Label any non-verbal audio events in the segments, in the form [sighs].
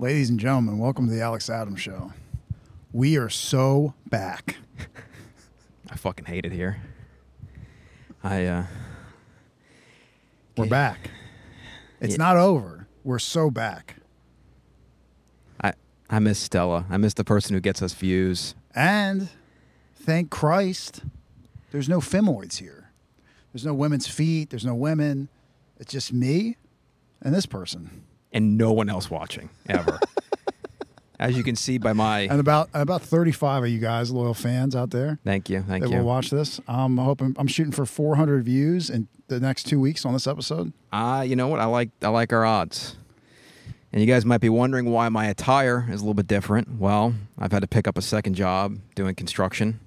Ladies and gentlemen, welcome to the Alex Adams Show. We are so back. I fucking hate it here. I uh We're back. It's not over. We're so back. I I miss Stella. I miss the person who gets us views. And thank Christ, there's no femoids here. There's no women's feet. There's no women. It's just me and this person. And no one else watching ever. [laughs] As you can see by my And about about 35 of you guys, loyal fans out there thank you, thank you. that you. will watch this. I'm hoping I'm shooting for 400 views in the next two weeks on this episode. Uh, you know what? I like I like our odds. And you guys might be wondering why my attire is a little bit different. Well, I've had to pick up a second job doing construction.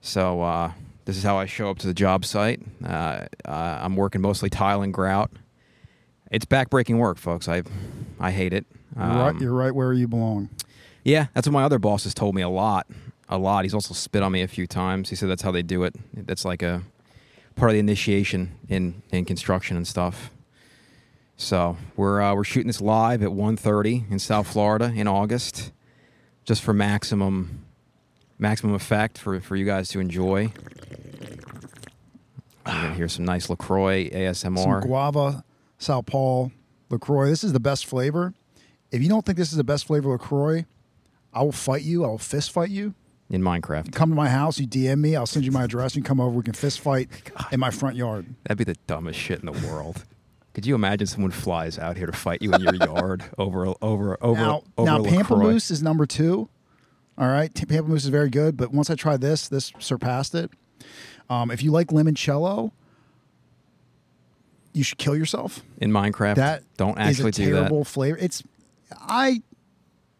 So uh, this is how I show up to the job site. Uh, uh, I'm working mostly tile and grout. It's backbreaking work, folks. I I hate it. You're, right, Um, you're right where you belong. Yeah, that's what my other boss has told me a lot. A lot. He's also spit on me a few times. He said that's how they do it. That's like a part of the initiation in in construction and stuff. So we're uh, we're shooting this live at 1.30 in South Florida in August, just for maximum maximum effect for for you guys to enjoy. You're gonna hear some nice Lacroix ASMR, Some guava, Sao Paul, LaCroix. This is the best flavor. If you don't think this is the best flavor LaCroix, I will fight you. I will fist fight you. in Minecraft. You come to my house, you DM me, I'll send you my address, you come over, we can fist fight [laughs] in my front yard. That'd be the dumbest shit in the world. Could you imagine someone flies out here to fight you in your yard over over over now, over now LaCroix? Pamplemousse is number two. All right, T- Pamplemousse is very good, but once I tried this, this surpassed it. Um, if you like limoncello, you should kill yourself. in Minecraft? That don't actually is a do terrible that. flavor. It's I.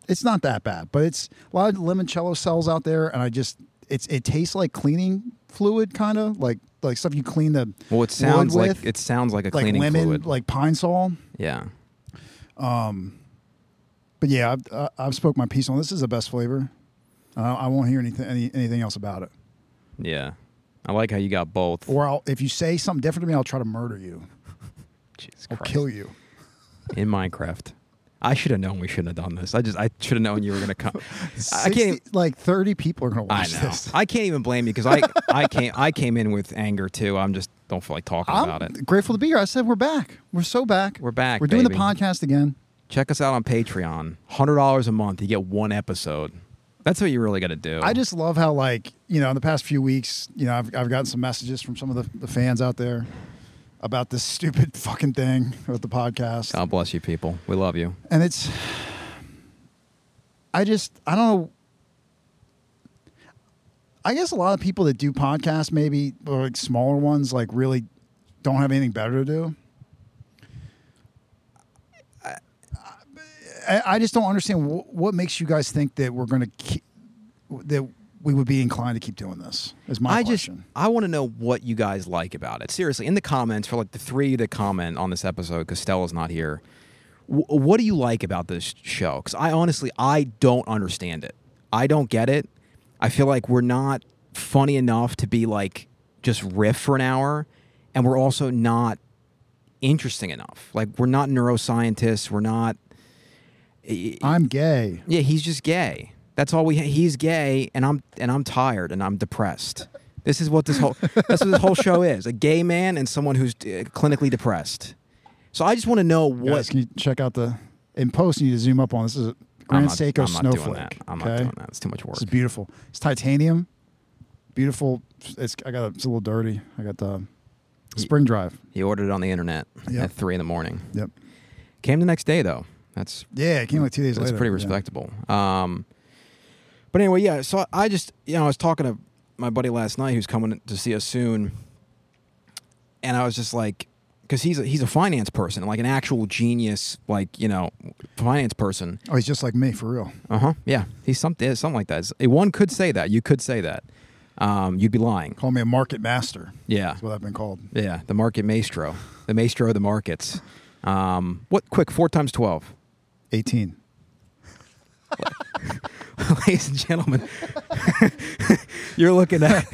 It's not that bad, but it's a lot of limoncello cells out there, and I just it's it tastes like cleaning fluid, kind of like like stuff you clean the Well, it sounds like with, it sounds like a like cleaning lemon, fluid. like pine sol. yeah, Um. But yeah, I've, uh, I've spoke my piece on this. Is the best flavor. Uh, I won't hear anything any, anything else about it. yeah. I like how you got both. Or I'll, if you say something different to me, I'll try to murder you. Jesus I'll Christ. kill you. in Minecraft. I should have known we shouldn't have done this. I just I should have known you were gonna come. [laughs] I can't. Even, like thirty people are gonna I watch know. this. I can't even blame you because I [laughs] I came I came in with anger too. I'm just don't feel like talking I'm about it. grateful to be here. I said we're back. We're so back. We're back, We're doing the podcast again. Check us out on Patreon. Hundred dollars a month, you get one episode. That's what you really got to do. I just love how like you know in the past few weeks you know I've I've gotten some messages from some of the, the fans out there about this stupid [laughs] fucking thing with the podcast, God bless you, people. We love you. and it's I just I don't know. I guess a lot of people that do podcasts, maybe or like smaller ones, like really don't have anything better to do. I, I just don't understand what, what makes you guys think that we're going to keep that we would be inclined to keep doing this. Is my I just question. I want to know what you guys like about it. Seriously, in the comments for like the three that comment on this episode because Stella's not here. W- what do you like about this show? Because I honestly I don't understand it. I don't get it. I feel like we're not funny enough to be like just riff for an hour, and we're also not interesting enough. Like we're not neuroscientists. We're not. I'm gay. Yeah, he's just gay. That's all we. He's gay, and I'm and I'm tired, and I'm depressed. This is what this whole that's what this whole show is: a gay man and someone who's uh, clinically depressed. So I just want to know what. Guys, can you check out the in post? You need to zoom up on this. Is a Grand not, Seiko I'm not doing snowflake. that. I'm okay? not doing that. It's too much work. It's beautiful. It's titanium. Beautiful. It's I got it's a little dirty. I got the spring drive. He ordered it on the internet Yep. at three in the morning. Yep. Came the next day though. That's Yeah, it came like two days that's later. pretty Yeah. respectable. Um, but anyway, yeah. So I just you know I was talking to my buddy last night who's coming to see us soon, and I was just like, because he's a, he's a finance person, like an actual genius, like you know, finance person. Oh, he's just like me for real. Uh huh. Yeah, he's something something like that. One could say that. You could say that. Um, you'd be lying. Call me a market master. Yeah. That's what I've been called. Yeah, the market maestro, the maestro of the markets. Um, what? Quick, four times twelve, 18. [laughs] [laughs] ladies and gentlemen. [laughs] you're looking at.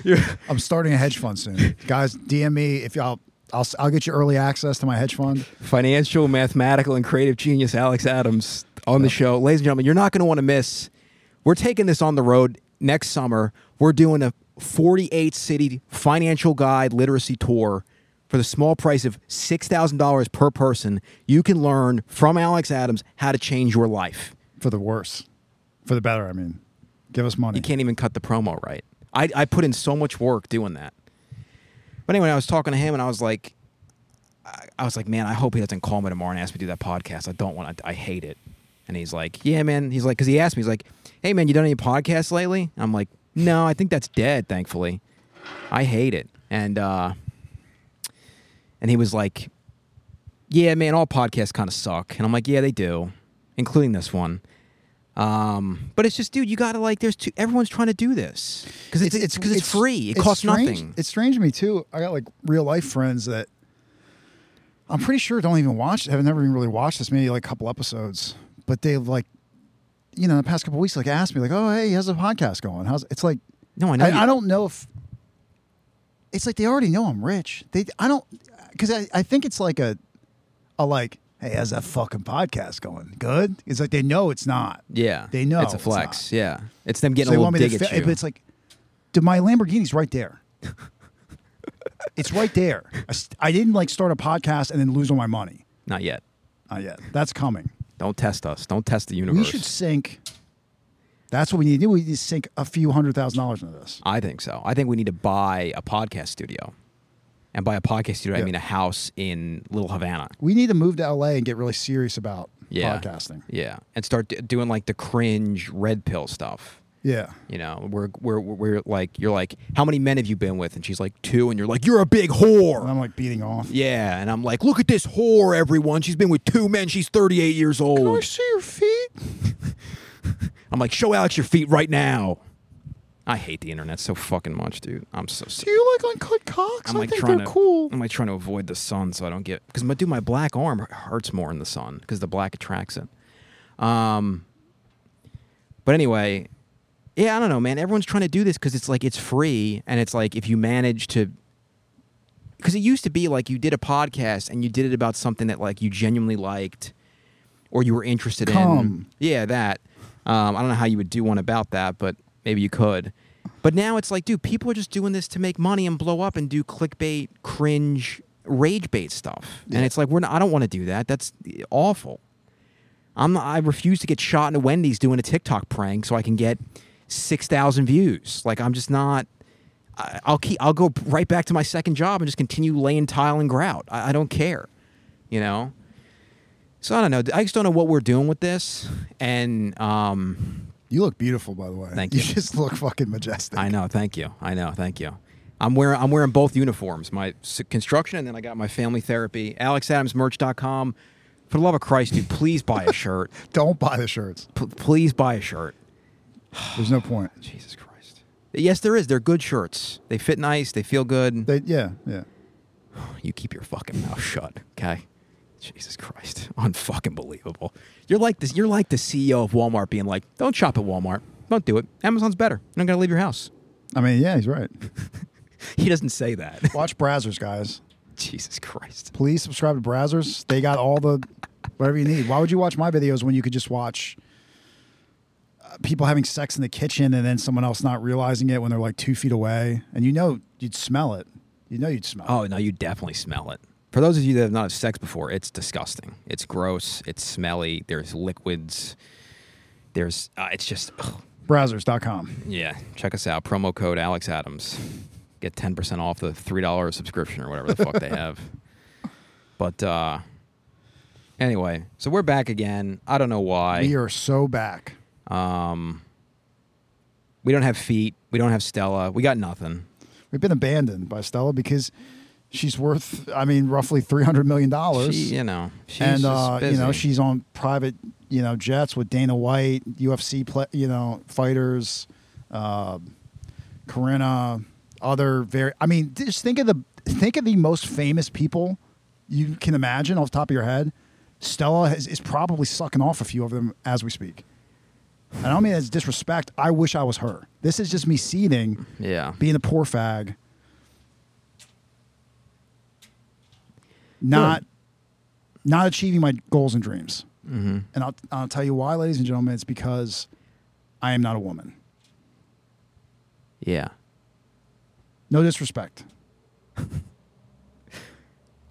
[laughs] you're, I'm starting a hedge fund soon. Guys, DM me if y'all I'll I'll get you early access to my hedge fund. financial, mathematical, and creative genius Alex Adams on the show. Ladies and gentlemen, you're not going to want to miss. We're taking this on the road next summer. We're doing a 48 city financial guide literacy tour for the small price of $6,000 per person. You can learn from Alex Adams how to change your life. For the worse, for the better. I mean, give us money. You can't even cut the promo right. I, I put in so much work doing that. But anyway, I was talking to him and I was like, I, I was like, man, I hope he doesn't call me tomorrow and ask me to do that podcast. I don't want to, I hate it. And he's like, yeah, man. He's like, because he asked me, he's like, hey, man, you done any podcasts lately? I'm like, no, I think that's dead, thankfully. I hate it. And, uh, and he was like, yeah, man, all podcasts kind of suck. And I'm like, yeah, they do, including this one. Um, but it's just, dude, you gotta like. There's two. Everyone's trying to do this because it's it's because it's, free. It it's costs strange- nothing. It's strange to me too. I got like real life friends that I'm pretty sure don't even watch. Have never even really watched this. Maybe like a couple episodes, but they've like, you know, the past couple weeks, like asked me like, "Oh, hey, how's the podcast going?" How's it's like? no, I know. I, I don't know if it's like they already know I'm rich. They I don't because I, I think it's like a a like hey how's that fucking podcast going good? It's like they know it's not. yeah, they know it's a it's flex. not. yeah, it's them getting they a little dig at fi- you. but it's like dude, my Lamborghini's right there. [laughs] it's right there. I, st- I didn't like start a podcast and then lose all my money. Not yet. Not yet. That's coming. Don't test us. Don't test the universe. We should sink. That's what we need to do. We need to sink a few hundred thousand dollars into this. I think so. I think we need to buy a podcast studio, and by a podcast studio, I mean a house in Little Havana. We need to move to LA and get really serious about Yeah, podcasting. Yeah, and start d- doing like the cringe red pill stuff. Yeah. You know, we're we're we're like you're like, how many men have you been with? And she's like two, and you're like, you're a big whore. And I'm like beating off. Yeah, and I'm like, look at this whore, everyone. She's been with two men. She's 38 years old. Can I see your feet? [laughs] I'm like, show Alex your feet right now. I hate the internet so fucking much, dude. I'm so sick. Do you like uncut cocks? I'm I like think trying they're to, cool. I'm like trying to avoid the sun so I don't get because my dude, my black arm hurts more in the sun because the black attracts it. Um, but anyway, yeah, I don't know, man. Everyone's trying to do this because it's like it's free and it's like if you manage to, because it used to be like you did a podcast and you did it about something that like you genuinely liked or you were interested in. Yeah, that. Um, I don't know how you would do one about that, but maybe you could. But now it's like, dude, people are just doing this to make money and blow up and do clickbait, cringe, rage bait stuff. Yeah. And it's like, we're not, I don't want to do that. That's awful. I'm not, I refuse to get shot in a Wendy's doing a TikTok prank so I can get six thousand views. Like I'm just not. I, I'll keep. I'll go right back to my second job and just continue laying tile and grout. I, I don't care. You know. So I don't know. I just don't know what we're doing with this, and um, You look beautiful, by the way. Thank you. you. just look fucking majestic. I know. Thank you. I know. Thank you. I'm wearing I'm wearing both uniforms. My construction and then I got my family therapy. AlexAdamsMerch.com. For the love of Christ, dude, please buy a shirt. [laughs] Don't buy the shirts. P- please buy a shirt. There's no point. [sighs] Jesus Christ. Yes, there is. They're good shirts. They fit nice. They feel good. They, yeah, yeah. [sighs] You keep your fucking mouth shut, okay? Jesus Christ, [laughs] unfucking believable. You're like this. You're like the CEO of Walmart being like, "Don't shop at Walmart. Don't do it. Amazon's better. You don't gotta leave your house." I mean, yeah, he's right. [laughs] He doesn't say that. [laughs] Watch Brazzers, guys. Jesus Christ. Please subscribe to Brazzers. They got all the whatever you need. Why would you watch my videos when you could just watch uh, people having sex in the kitchen and then someone else not realizing it when they're like two feet away? And you know you'd smell it. You know you'd smell it. Oh no, you definitely smell it. For those of you that have not had sex before, it's disgusting. It's gross. It's smelly. There's liquids. There's. Uh, it's just. ugh. Brazzers.com. Yeah, check us out. Promo code Alex Adams. Get ten percent off the three dollar subscription or whatever the fuck they have. [laughs] But uh anyway, so we're back again. I don't know why. We are so back. Um we don't have feet. We don't have Stella. We got nothing. We've been abandoned by Stella because she's worth, I mean, roughly $300 million. You know, she's and uh, you know she's on private you know jets with Dana White, UFC play, you know fighters, uh, Corinna, other very. I mean, just think of the think of the most famous people you can imagine off the top of your head. Stella has, is probably sucking off a few of them as we speak. And I don't mean as disrespect. I wish I was her. This is just me seething, Yeah. being a poor fag. Not not achieving my goals and dreams. Mm-hmm. And I'll I'll tell you why, ladies and gentlemen. It's because I am not a woman. Yeah. No disrespect. [laughs]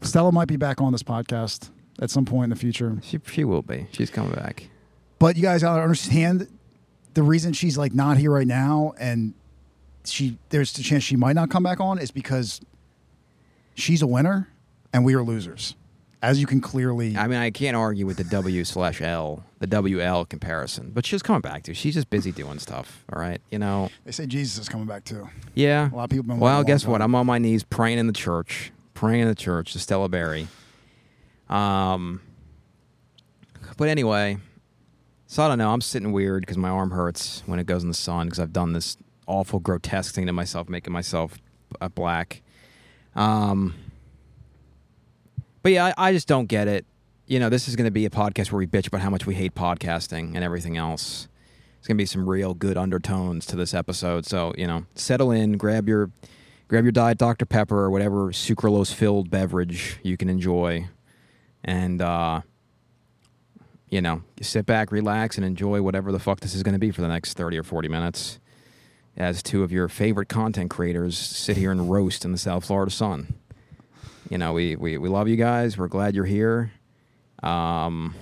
Stella might be back on this podcast at some point in the future. She she will be. She's coming back. But you guys gotta understand the reason she's like not here right now and she there's a chance she might not come back on is because she's a winner and we are losers. As you can clearly I mean, I can't argue with the W slash L, the WL comparison, but she's coming back to. She's just busy doing stuff. All right, you know. they say Jesus is coming back too. Yeah. A lot of people been Well, guess what? I'm on my knees praying in the church, praying in the church to Stella Berry. Um, but anyway, so I don't know. I'm sitting weird because my arm hurts when it goes in the sun because I've done this awful, grotesque thing to myself, making myself uh, black. Um, but yeah, I, I just don't get it. You know, this is going to be a podcast where we bitch about how much we hate podcasting and everything else. There's going to be some real good undertones to this episode. So, you know, settle in, grab your grab your diet Dr Pepper or whatever sucralose filled beverage you can enjoy and uh you know, sit back, relax and enjoy whatever the fuck this is going to be for the next 30 or 40 minutes as two of your favorite content creators sit here and roast in the South Florida sun. You know, we, we, we love you guys. We're glad you're here. Um,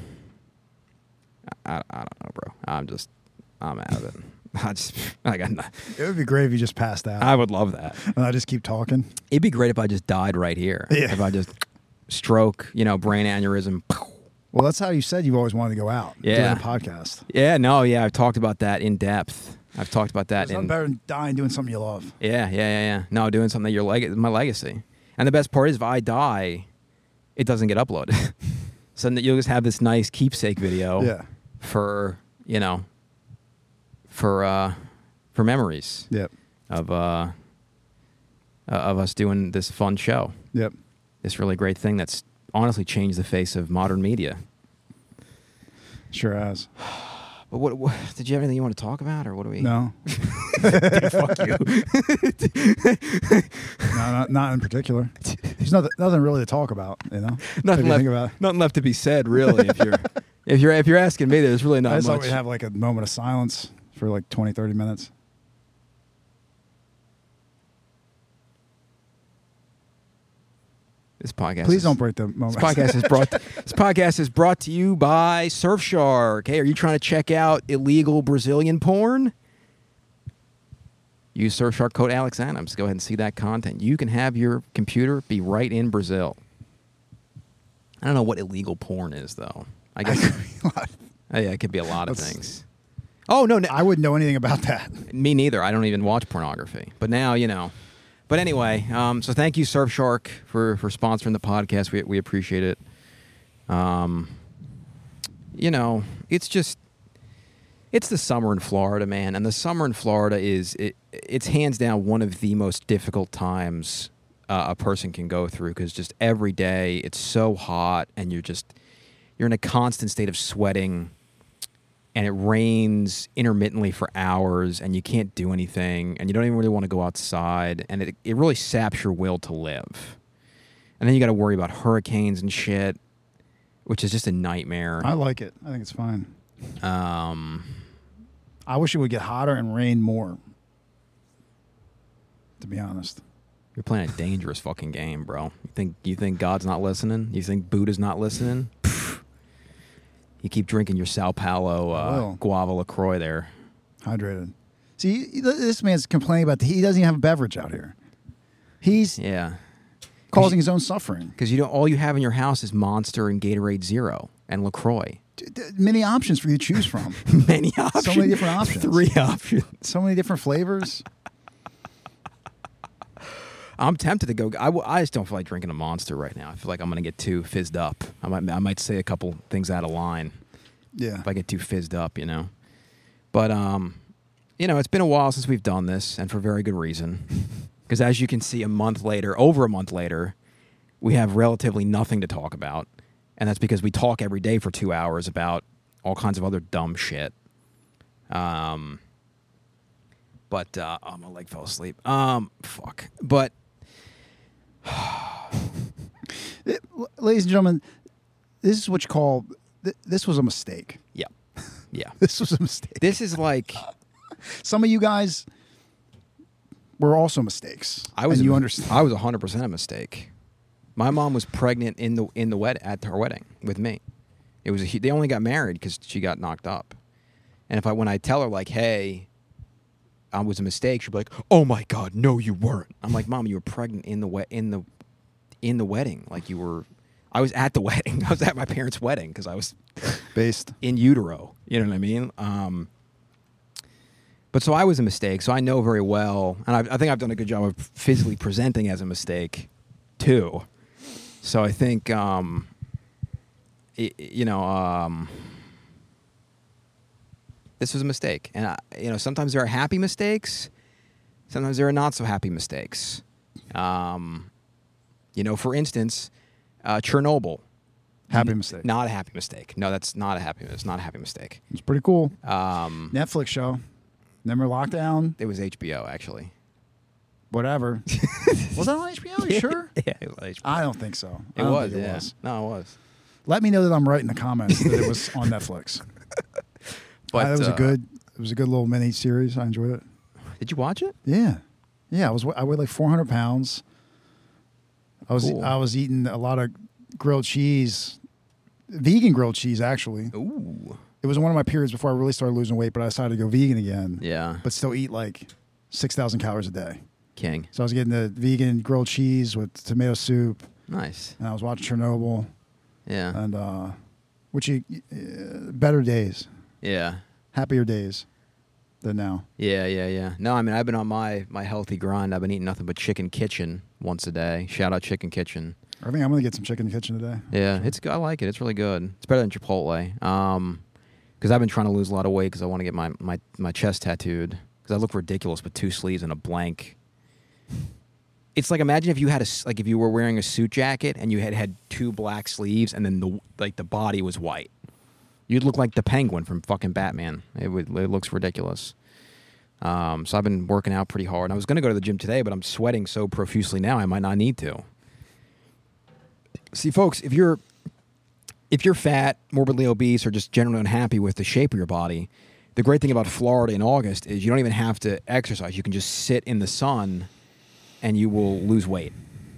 I, I don't know, bro. I'm just, I'm out of it. [laughs] I just, I got, no- It would be great if you just passed out I would love that. and I just keep talking. It'd be great if I just died right here. Yeah. If I just stroke, you know, brain aneurysm. Well, that's how you said you always wanted to go out. Yeah. Doing a podcast. Yeah, no, yeah, I've talked about that in depth. I've talked about that nothing in better than dying doing something you love. Yeah, yeah, yeah, yeah. No, doing something that your leg my legacy. And the best part is if I die, it doesn't get uploaded. [laughs] so then you'll just have this nice keepsake video Yeah. for, you know, for uh for memories Yep. of uh uh, of us doing this fun show. Yep. This really great thing that's honestly changed the face of modern media. Sure has. [sighs] But what, what did you have anything you want to talk about or what do we No. [laughs] fuck you. [laughs] [laughs] no, not, not in particular. There's nothing, nothing really to talk about, you know? Nothing left, about nothing left to be said, really. If you're, [laughs] if you're, if you're asking me, there's really I not just thought much. we'd have like a moment of silence for like 20, 30 minutes. this podcast. Please is, don't break the moment. This podcast is brought. [laughs] this podcast is brought to you by Surfshark. Hey, are you trying to check out illegal Brazilian porn? Use Surfshark code Alex Adams. Go ahead and see that content. You can have your computer be right in Brazil. I don't know what illegal porn is, though. I guess. [laughs] It could. Oh, yeah, it could be a lot of Let's- things. Oh no, no, I wouldn't know anything about that. Me neither. I don't even watch pornography. But now, you know. But anyway, um, so thank you, Surfshark, for for sponsoring the podcast. We we appreciate it. Um, you know, it's just it's the summer in Florida, man, and the summer in Florida is it, it's hands down one of the most difficult times uh, a person can go through because just every day it's so hot and you're just you're in a constant state of sweating and it rains intermittently for hours and you can't do anything and you don't even really want to go outside and it, it really saps your will to live and then you got to worry about hurricanes and shit which is just a nightmare I like it. I think it's fine. um, I wish it would get hotter and rain more. To be honest. you're playing a dangerous fucking game bro you think you think god's not listening you think buddha's not listening you keep drinking your sao paulo uh, guava lacroix there Hydrated. See, this man's complaining about the, he doesn't even have a beverage out here. He's yeah causing his own suffering. because you don't all you have in your house is monster and gatorade zero and lacroix Many options for you to choose from. [laughs] many options. So many different options. Three options. so many different flavors. I'm tempted to go. I, w- I just don't feel like drinking a monster right now. I feel like I'm going to get too fizzed up. I might I might say a couple things out of line Yeah. if I get too fizzed up, you know. But um, you know, it's been a while since we've done this, and for very good reason. [laughs] Because as you can see, a month later, over a month later, we have relatively nothing to talk about, and that's because we talk every day for two hours about all kinds of other dumb shit. Um, but uh, oh, my leg fell asleep. Um, fuck. But [sighs] ladies and gentlemen, this is what you call. th- This was a mistake. Yeah, yeah. [laughs] This was a mistake. This is like [laughs] Some of you guys were also mistakes. I was. You a- understand. I was hundred percent a mistake. My mom was pregnant in the in the wed at her wedding with me. It was a, they only got married because she got knocked up. And if I when I tell her like, hey, I was a mistake, she'd be like, oh my god, no, you weren't. I'm like, mom, you were pregnant in the we- in the in the wedding. Like you were. I was at the [laughs] wedding. I was at my parents' wedding because I was Based. in utero. You know what I mean? Um, but so I was a mistake. So I know very well, and I, I think I've done a good job of physically presenting as a mistake, too. So I think, um, i you know, um, this was a mistake, and I, you know, sometimes there are happy mistakes, sometimes there are not so happy mistakes. Um, you know, for instance, uh, Chernobyl. Happy mistake. Not a happy mistake. No, that's not a happy. Mistake. It's not a happy mistake. It's pretty cool. Um, Netflix show. Remember lockdown? it was HBO actually. Whatever. [laughs] was that on HBO? You sure? yeah, it was HBO. I don't think so. It was. think yeah. was. No, it was. Let me know that I'm right in the comments that it was on Netflix. [laughs] But it was uh, a good. It was a good little mini series. I enjoyed it. Did you watch it? Yeah, yeah. I was. I weighed like 400 pounds. I was. Cool. I was eating a lot of grilled cheese, vegan grilled cheese. Actually, Ooh. it was one of my periods before I really started losing weight, but I decided to go vegan again. Yeah. But still eat like 6,000 calories a day. King. So I was getting the vegan grilled cheese with tomato soup, Nice. and I was watching Chernobyl, Yeah. and uh, which you, uh, better days, yeah. happier days than now. Yeah, yeah, yeah. No, I mean I've been on my my healthy grind. I've been eating nothing but chicken kitchen once a day. Shout out chicken kitchen. I think I'm gonna get some chicken kitchen today. Yeah, it's good. I like it. It's really good. It's better than Chipotle. Um, because I've been trying to lose a lot of weight because I want to get my my my chest tattooed because I look ridiculous with two sleeves and a blank. It's like imagine if you had a like if you were wearing a suit jacket and you had had two black sleeves and then the like the body was white. You'd look like the penguin from fucking Batman. It would it looks ridiculous. Um, so I've been working out pretty hard. I was going to go to the gym today, but I'm sweating so profusely now I might not need to. See, folks, if you're if you're fat, morbidly obese, or just generally unhappy with the shape of your body, the great thing about Florida in August is you don't even have to exercise. You can just sit in the sun, and you will lose weight.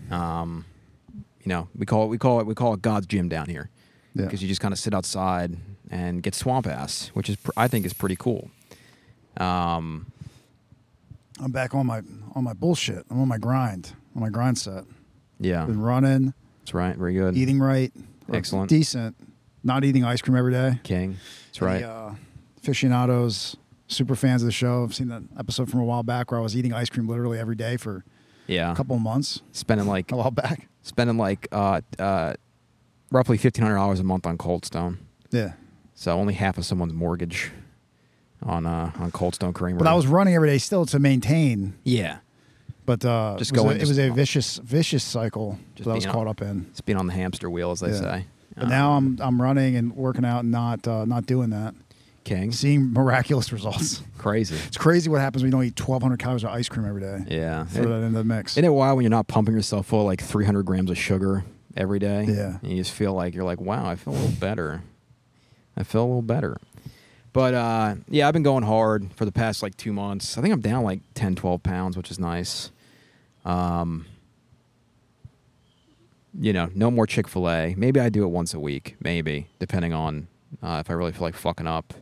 Um, you know, we call it we call it we call it God's gym down here Yeah. because you just kind of sit outside and get swamp ass, which is pr- I think is pretty cool. Um, I'm back on my on my bullshit. I'm on my grind. On my grind set. yeah, Been running, that's right. Very good. eating right. Excellent. Decent. Not eating ice cream every day. King. That's right. The, uh, aficionados, super fans of the show. I've seen that episode from a while back where I was eating ice cream literally every day for yeah. a couple of months. Spending like [laughs] A while back. spending like uh, uh, roughly fifteen hundred dollars a month on Cold Stone. Yeah. So only half of someone's mortgage on uh, on Cold Stone Creamery. But I was running every day still to maintain. yeah, But uh, Just it, was go a, it was a vicious vicious cycle that I was caught on- up in. It's been on the hamster wheel, as they Yeah. say. But Um, now I'm I'm running and working out and not uh, not doing that. King, Seeing miraculous results. [laughs] crazy. It's crazy what happens when you don't eat 1,200 calories of ice cream every day. Yeah, Throw It- that into the mix. Isn't it wild when you're not pumping yourself full of like 300 grams of sugar every day? Yeah. And you just feel like you're like, wow, I feel a little better. I feel a little better. But uh, yeah, I've been going hard for the past like two months. I think I'm down like 10, 12 pounds, which is nice. Um, you know, no more Chick fil A. Maybe I do it once a week, maybe, depending on uh, if I really feel like fucking up.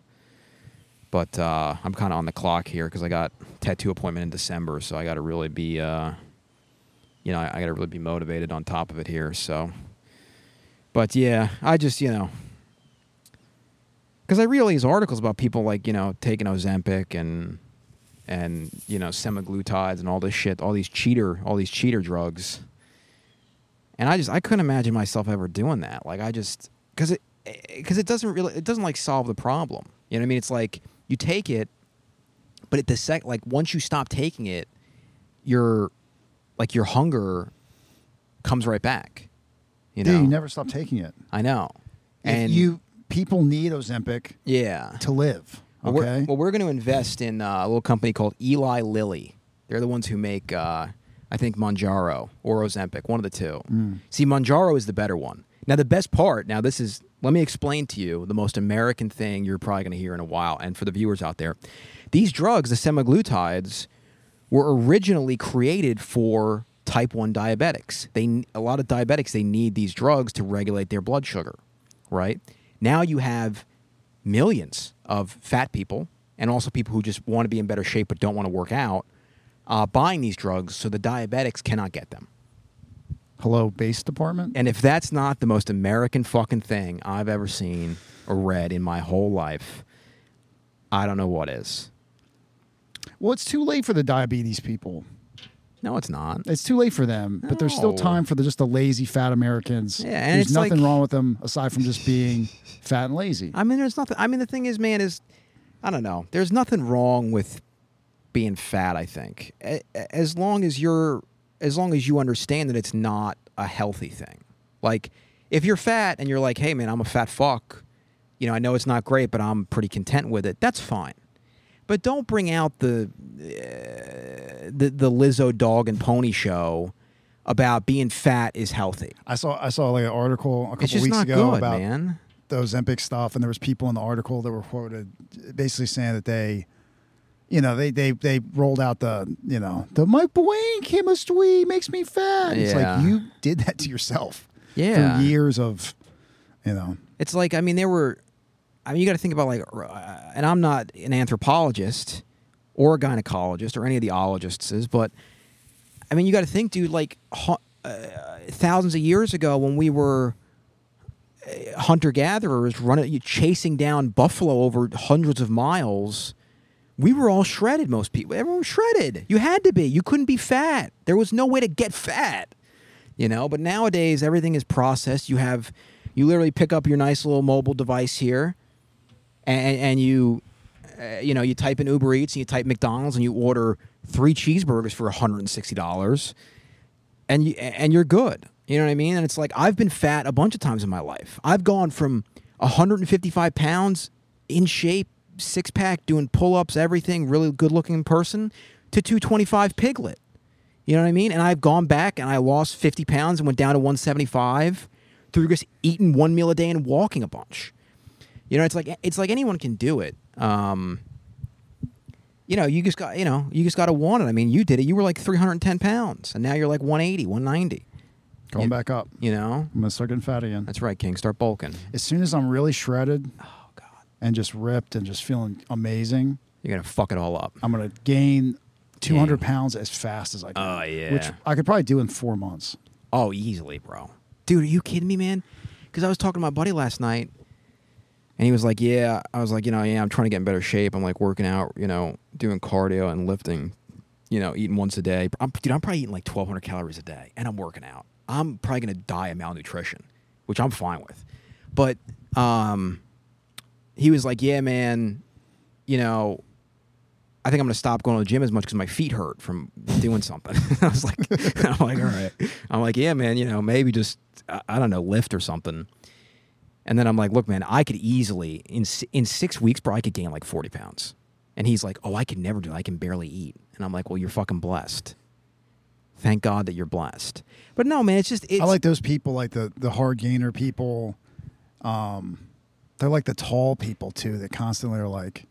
But uh, I'm kind of on the clock here because I got tattoo appointment in December, so I got to really be, uh, you know, I, I got to really be motivated on top of it here. So, but yeah, I just you know, because I read all these articles about people like you know taking Ozempic and and you know semaglutides and all this shit, all these cheater, all these cheater drugs. And I just I couldn't imagine myself ever doing that. Like I just because it eh, because it doesn't really it doesn't like solve the problem. You know what I mean? It's like you take it, but at the sec like once you stop taking it, your like your hunger comes right back. You know, Dude, you never stop taking it. I know, If and you people need Ozempic yeah. to live. Well, Okay. we're, well, we're going to invest in uh, a little company called Eli Lilly. They're the ones who make uh, I think Mounjaro or Ozempic, one of the two. See, Mounjaro is the better one. Now, the best part, now this is, let me explain to you the most American thing you're probably going to hear in a while. And for the viewers out there, these drugs, the semaglutides, were originally created for type 1 diabetics. They a lot of diabetics they need these drugs to regulate their blood sugar, right? Now you have millions of fat people and also people who just want to be in better shape but don't want to work out uh, buying these drugs so the diabetics cannot get them. Hello, base department. And if that's not the most American fucking thing I've ever seen or read in my whole life, I don't know what is. Well, it's too late for the diabetes people. No, it's not. It's too late for them, but there's still No. time for the, just the lazy fat Americans. Yeah, and there's it's nothing like- wrong with them aside from just being fat and lazy. I mean, there's nothing. I mean, the thing is, man, is I don't know. There's nothing wrong with being fat. I think A- a- as long as you're, as long as you understand that it's not a healthy thing. Like if you're fat and you're like, hey, man, I'm a fat fuck. You know, I know it's not great, but I'm pretty content with it. That's fine. But don't bring out the uh, the the Lizzo dog and pony show about being fat is healthy. I saw I saw like an article a couple weeks ago good, about man. the Ozempic stuff, and there was people in the article that were quoted basically saying that they, you know, they they they rolled out the you know the my brain chemistry makes me fat. It's like you did that to yourself. Yeah. Years of, you know, It's like I mean there were, I mean you got to think about like, uh, and I'm not an anthropologist or a gynecologist or any of the ologists, but I mean you got to think, dude, like uh, thousands of years ago when we were hunter gatherers running chasing down buffalo over hundreds of miles. We were all shredded. Most people, everyone was shredded. You had to be. You couldn't be fat. There was no way to get fat you know but nowadays everything is processed you have you literally pick up your nice little mobile device here and, and you uh, you know you type in uber eats and you type mcdonald's and you order three cheeseburgers for $160 and you and you're good you know what i mean and it's like i've been fat a bunch of times in my life i've gone from 155 pounds in shape six pack doing pull-ups everything really good looking person to 225 piglet you know what I mean? And I've gone back and I lost 50 pounds and went down to 175 through just eating one meal a day and walking a bunch. You know, it's like it's like anyone can do it. Um, you know, you just got you know you just got to want it. I mean, you did it. You were like 310 pounds, and now you're like 180, 190. going You- back up. You know, I'm gonna start getting fat again. that's right, King. Start bulking. As soon as I'm really shredded Oh God, and just ripped and just feeling amazing, you're gonna fuck it all up. I'm gonna gain 200 Dang. pounds as fast as I can. Oh, yeah. Which I could probably do in four months. Oh, easily, bro. Dude, are you kidding me, man? Because I was talking to my buddy last night, and he was like, "Yeah." I was like, "You know, yeah, I'm trying to get in better shape. I'm like working out, you know, doing cardio and lifting, you know, eating once a day. I'm, dude, I'm probably eating like 1,200 calories a day, and I'm working out. I'm probably gonna die of malnutrition, which I'm fine with. But um, he was like, "Yeah, man, you know." I think I'm gonna stop going to the gym as much because my feet hurt from doing something. [laughs] I was like, [laughs] I'm like, all right. I'm like, yeah, man. You know, maybe just I, I don't know, lift or something. And then I'm like, look, man, I could easily in in six weeks, bro, I could gain like 40 pounds. And he's like, oh, I could never do. that. I can barely eat. And I'm like, well, you're fucking blessed. Thank God that you're blessed. But no, man, it's just it's I like those people, like the the hard gainer people. Um, they're like the tall people too, that constantly are like,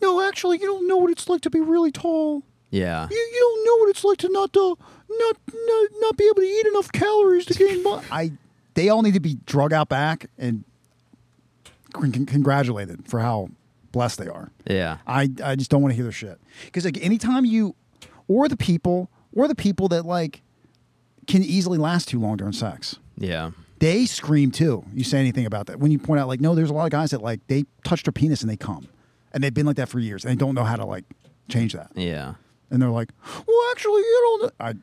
"No, actually, you don't know what it's like to be really tall. yeah. You, you don't know what it's like to not to not not, not be able to eat enough calories to gain muscle." I they all need to be drug out back and con- con- congratulated for how blessed they are. Yeah. I I just don't want to hear their shit because like anytime you or the people or the people that like can easily last too long during sex, Yeah. they scream too. You say anything about that when you point out like no, there's a lot of guys that like they touch their penis and they come, and they've been like that for years and they don't know how to like change that, Yeah. and they're like, well, actually, you don't. I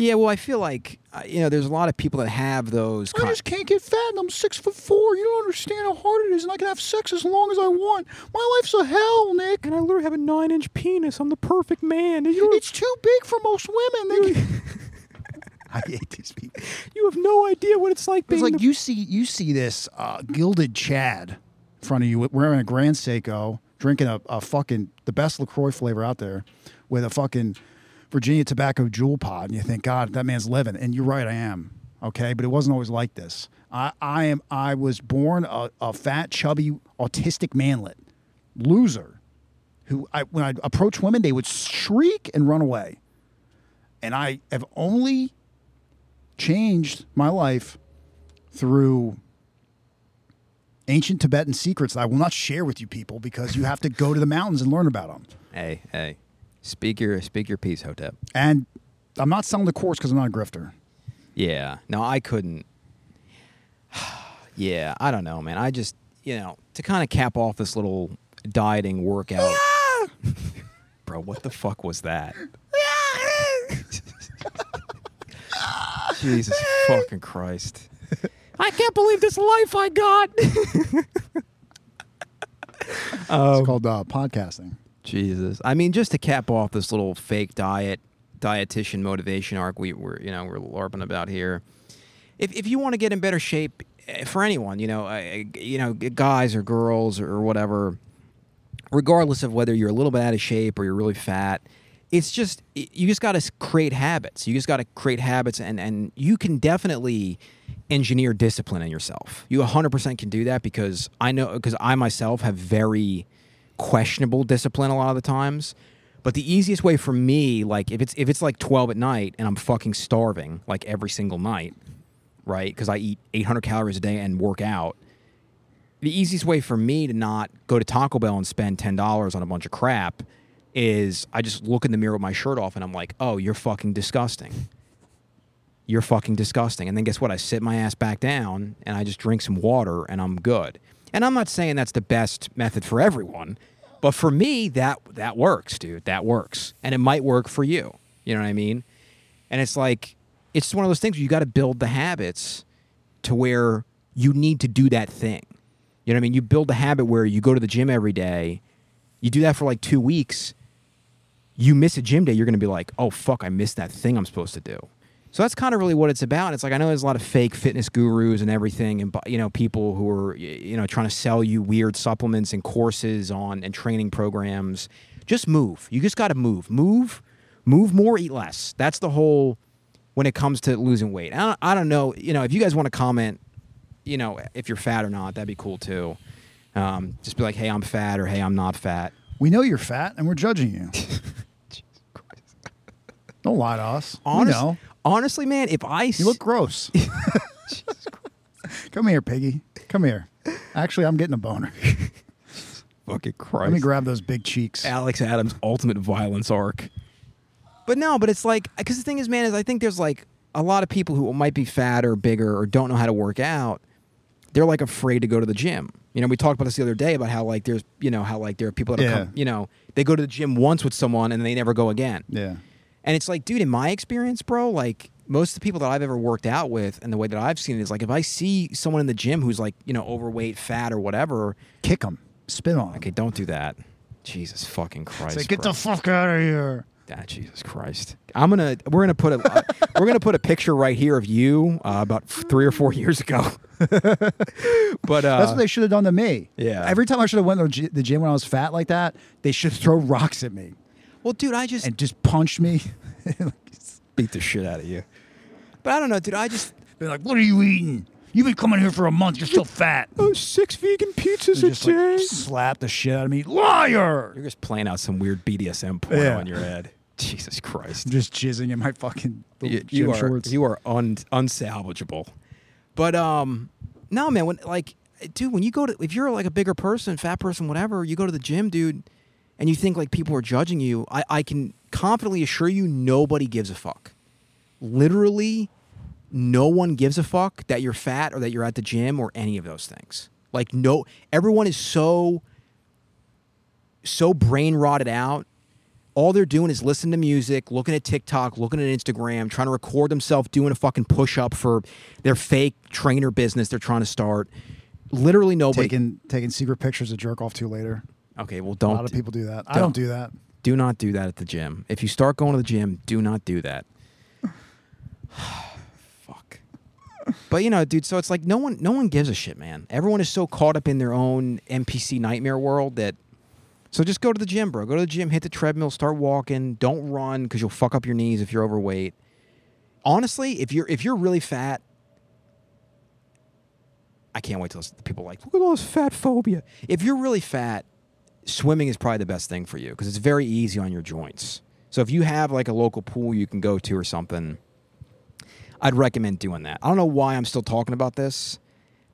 Yeah. Well, I feel like uh, you know, there's a lot of people that have those. I con- just can't get fat and I'm six foot four. You don't understand how hard it is, and I can have sex as long as I want. My life's a hell, Nick. and I literally have a nine inch penis. I'm the perfect man. And you It's too big for most women. They- [laughs] I hate these people. you have no idea what it's like It's like you see you see this uh, gilded Chad in front of you wearing a Grand Seiko, drinking a, a fucking the best Lacroix flavor out there, with a fucking Virginia Tobacco Juul Pod, and you think, God, that man's living. And you're right, I am. Okay, but it wasn't always like this. I, I am. I was born a, a fat, chubby, autistic manlet, loser, who I, when I approach women, they would shriek and run away. And I have only changed my life through ancient Tibetan secrets that I will not share with you people because you have to go to the mountains and learn about them. Hey, hey, speak your speak your piece, Hotep. And I'm not selling the course because I'm not a grifter. Yeah. No, I couldn't. [sighs] yeah, I don't know, man. I just, you know, to kind of cap off this little dieting workout. [laughs] Bro, what the fuck was that? [laughs] Jesus fucking Christ. I can't believe this life I got. [laughs] it's called uh, podcasting. Jesus. I mean, just to cap off this little fake diet, dietitian motivation arc we were, you know, we're larping about here. If, if you want to get in better shape eh, for anyone, you know, uh, you know, guys or girls or whatever, regardless of whether you're a little bit out of shape or you're really fat, it's just you just got to create habits. You just got to create habits, and and you can definitely engineer discipline in yourself. You 100% can do that because I know because I myself have very questionable discipline a lot of the times. But the easiest way for me, like if it's if it's like 12 at night and I'm fucking starving like every single night, right? Because I eat 800 calories a day and work out. The easiest way for me to not go to Taco Bell and spend ten dollars on a bunch of crap is I just look in the mirror with my shirt off and I'm like, oh, you're fucking disgusting. You're fucking disgusting. And then guess what? I sit my ass back down and I just drink some water and I'm good. And I'm not saying that's the best method for everyone, but for me, that that works, dude. That works. And it might work for you. You know what I mean? And it's like it's one of those things where you got to build the habits to where you need to do that thing. You know what I mean? You build the habit where you go to the gym every day. You do that for like 2 weeks you miss a gym day, you're going to be like, oh, fuck, I missed that thing I'm supposed to do. So that's kind of really what it's about. It's like I know there's a lot of fake fitness gurus and everything, and you know people who are you know trying to sell you weird supplements and courses on and training programs. Just move. You just got to move. Move, move more, eat less. That's the whole when it comes to losing weight. I don't, I don't know. You know, if you guys want to comment, you know, if you're fat or not, that'd be cool too. Um, just be like, hey, I'm fat, or hey, I'm not fat. We know you're fat, and we're judging you. [laughs] Don't lie to us. Honest, we know. Honestly, man, if I you look gross. [laughs] Come here, piggy. Come here. Actually, I'm getting a boner. Fucking Christ. Let me grab those big cheeks. Alex Adams' ultimate violence arc. But no, but it's like because the thing is, man, is I think there's like a lot of people who might be fat or bigger or don't know how to work out. They're like afraid to go to the gym. You know, we talked about this the other day about how like there's you know how like there are people that Yeah. come, you know they go to the gym once with someone and they never go again. Yeah. And it's like, dude, in my experience, bro, like most of the people that I've ever worked out with and the way that I've seen it is like if I see someone in the gym who's like, you know, overweight, fat, or whatever, Kick them. Spit on 'em. okay, don't do that. Jesus fucking Christ. Say, get the fuck out of here. Ah, Jesus Christ. I'm gonna we're gonna put a [laughs] we're gonna put a picture right here of you uh, about f- three or four years ago. [laughs] but uh, That's what they should have done to me. Yeah. Every time I should have went to the gy- the gym when I was fat like that, they should throw rocks at me well, dude, I just and just punched me. [laughs] beat the shit out of you. But I don't know, dude. I just They're like, "What are you eating? You've been coming here for a month. You're still [laughs] fat." oh, six vegan pizzas They just like, slap the shit out of me. Liar! You're just playing out some weird BDSM porno Yeah. in your head. [laughs] Jesus Christ. I'm just jizzing in my fucking little you, gym you are shorts. you are un, unsalvageable. But um, no, man. When like, dude, when you go to if you're like a bigger person, fat person, whatever, you go to the gym, dude, and you think like people are judging you. I I can confidently assure you, nobody gives a fuck. Literally, no one gives a fuck that you're fat or that you're at the gym or any of those things. Like no, everyone is so so brain rotted out all they're doing is listening to music, looking at TikTok, looking at Instagram, trying to record themselves doing a fucking push up for their fake trainer business they're trying to start. Literally nobody. taking taking secret pictures to jerk off to later. Okay, well, don't. A lot of people do that. I don't. do that. do not do that at the gym. If you start going to the gym, do not do that. [sighs] Fuck. But you know, dude, so it's like no one no one gives a shit, man. Everyone is so caught up in their own NPC nightmare world that So just go to the gym, bro. Go to the gym, hit the treadmill, start walking. Don't run because you'll fuck up your knees if you're overweight. Honestly, if you're if you're really fat, I can't wait till people are like look at all this fat phobia. If you're really fat, swimming is probably the best thing for you because it's very easy on your joints. So if you have like a local pool you can go to or something, I'd recommend doing that. I don't know why I'm still talking about this,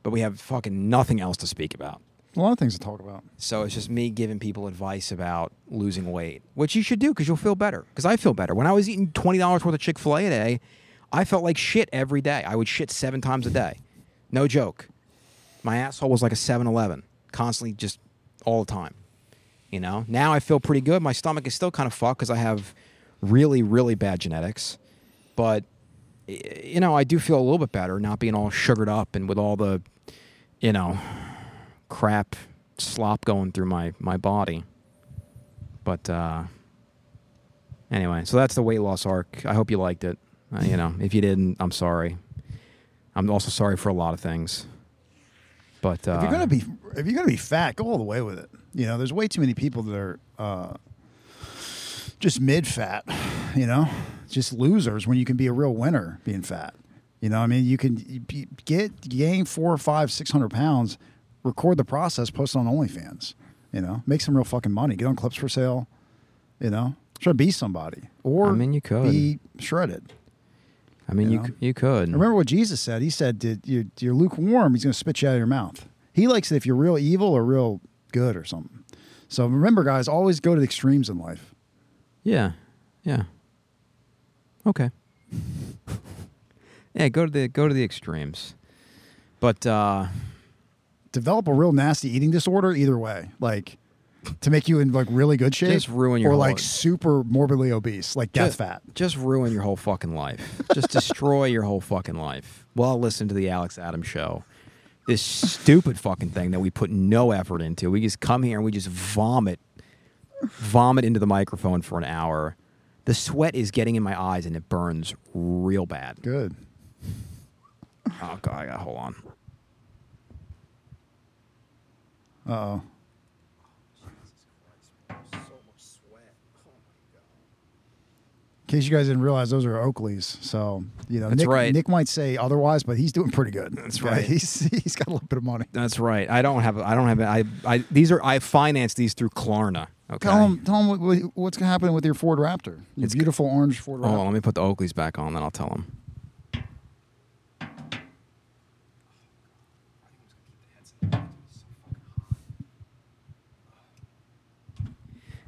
but we have fucking nothing else to speak about. A lot of things to talk about. So it's just me giving people advice about losing weight, which you should do because you'll feel better. Because I feel better. When I was eating twenty dollars worth of Chick Fil A a day, I felt like shit every day. I would shit seven times a day, no joke. My asshole was like a 7-Eleven, constantly just all the time. You know. Now I feel pretty good. My stomach is still kind of fucked because I have really, really bad genetics, but you know I do feel a little bit better not being all sugared up and with all the, you know, crap slop going through my my body. But uh, anyway, so that's the weight loss arc. I hope you liked it. Uh, you know, if you didn't, I'm sorry. I'm also sorry for a lot of things. But uh, if you're gonna be if you're gonna be fat, go all the way with it. You know, there's way too many people that are uh, just mid fat. You know, just losers when you can be a real winner being fat. You know, I mean, you can you get gain four, five, six hundred pounds, record the process, post it on OnlyFans. You know, make some real fucking money. Get on clips for sale. You know, try to be somebody or I mean, you could. be shredded. I mean, you you know? you could. Remember what Jesus said? He said, "Did you you're lukewarm? He's going to spit you out of your mouth." He likes it if you're real evil or real good or something. So remember, guys, always go to the extremes in life. Yeah, yeah. Okay. yeah, go to the go to the extremes. But uh, Develop a real nasty eating disorder either way, like to make you in like really good shape, Just ruin your or whole- like super morbidly obese, like death just, fat. Just ruin your whole fucking life. just destroy your whole fucking life. Well, listen to the Alex Adams show. This stupid fucking thing that we put no effort into. We just come here and we just vomit, vomit into the microphone for an hour. The sweat is getting in my eyes and it burns real bad. Good. Oh god, I got hold on. Uh oh. In case you guys didn't realize, those are Oakleys. So you know, That's Nick, right. Nick might say otherwise, but he's doing pretty good. That's right. He's [laughs] he's got a little bit of money. That's right. I don't have. I don't have. I. I. These are. I financed these through Klarna. Okay. Tell him, tell him what, what, what's happening with your Ford Raptor. Your It's- beautiful orange Ford oh, Raptor. Oh, Let me put the Oakleys back on, then I'll tell him.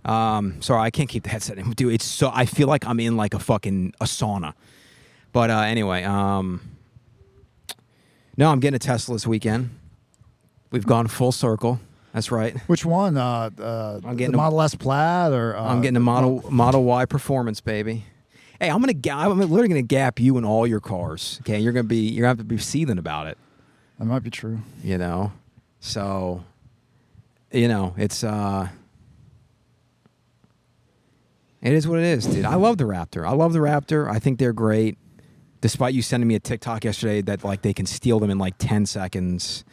Um, sorry, I can't keep the headset in. Dude, it's so I feel like I'm in like a fucking a sauna. But uh, anyway, um, no, I'm getting a Tesla this weekend. We've gone full circle. That's right. Which one? Uh, uh, I'm getting the a- Model S Plaid or uh, I'm getting a model Model Y performance, baby. Hey, I'm gonna ga- I'm literally gonna gap you in all your cars. Okay, you're gonna be you're gonna have to be seething about it. That might be true. You know, so you know it's uh, it is what it is, dude. I love the Raptor. I love the Raptor. I think they're great. Despite you sending me a TikTok yesterday that like they can steal them in like ten seconds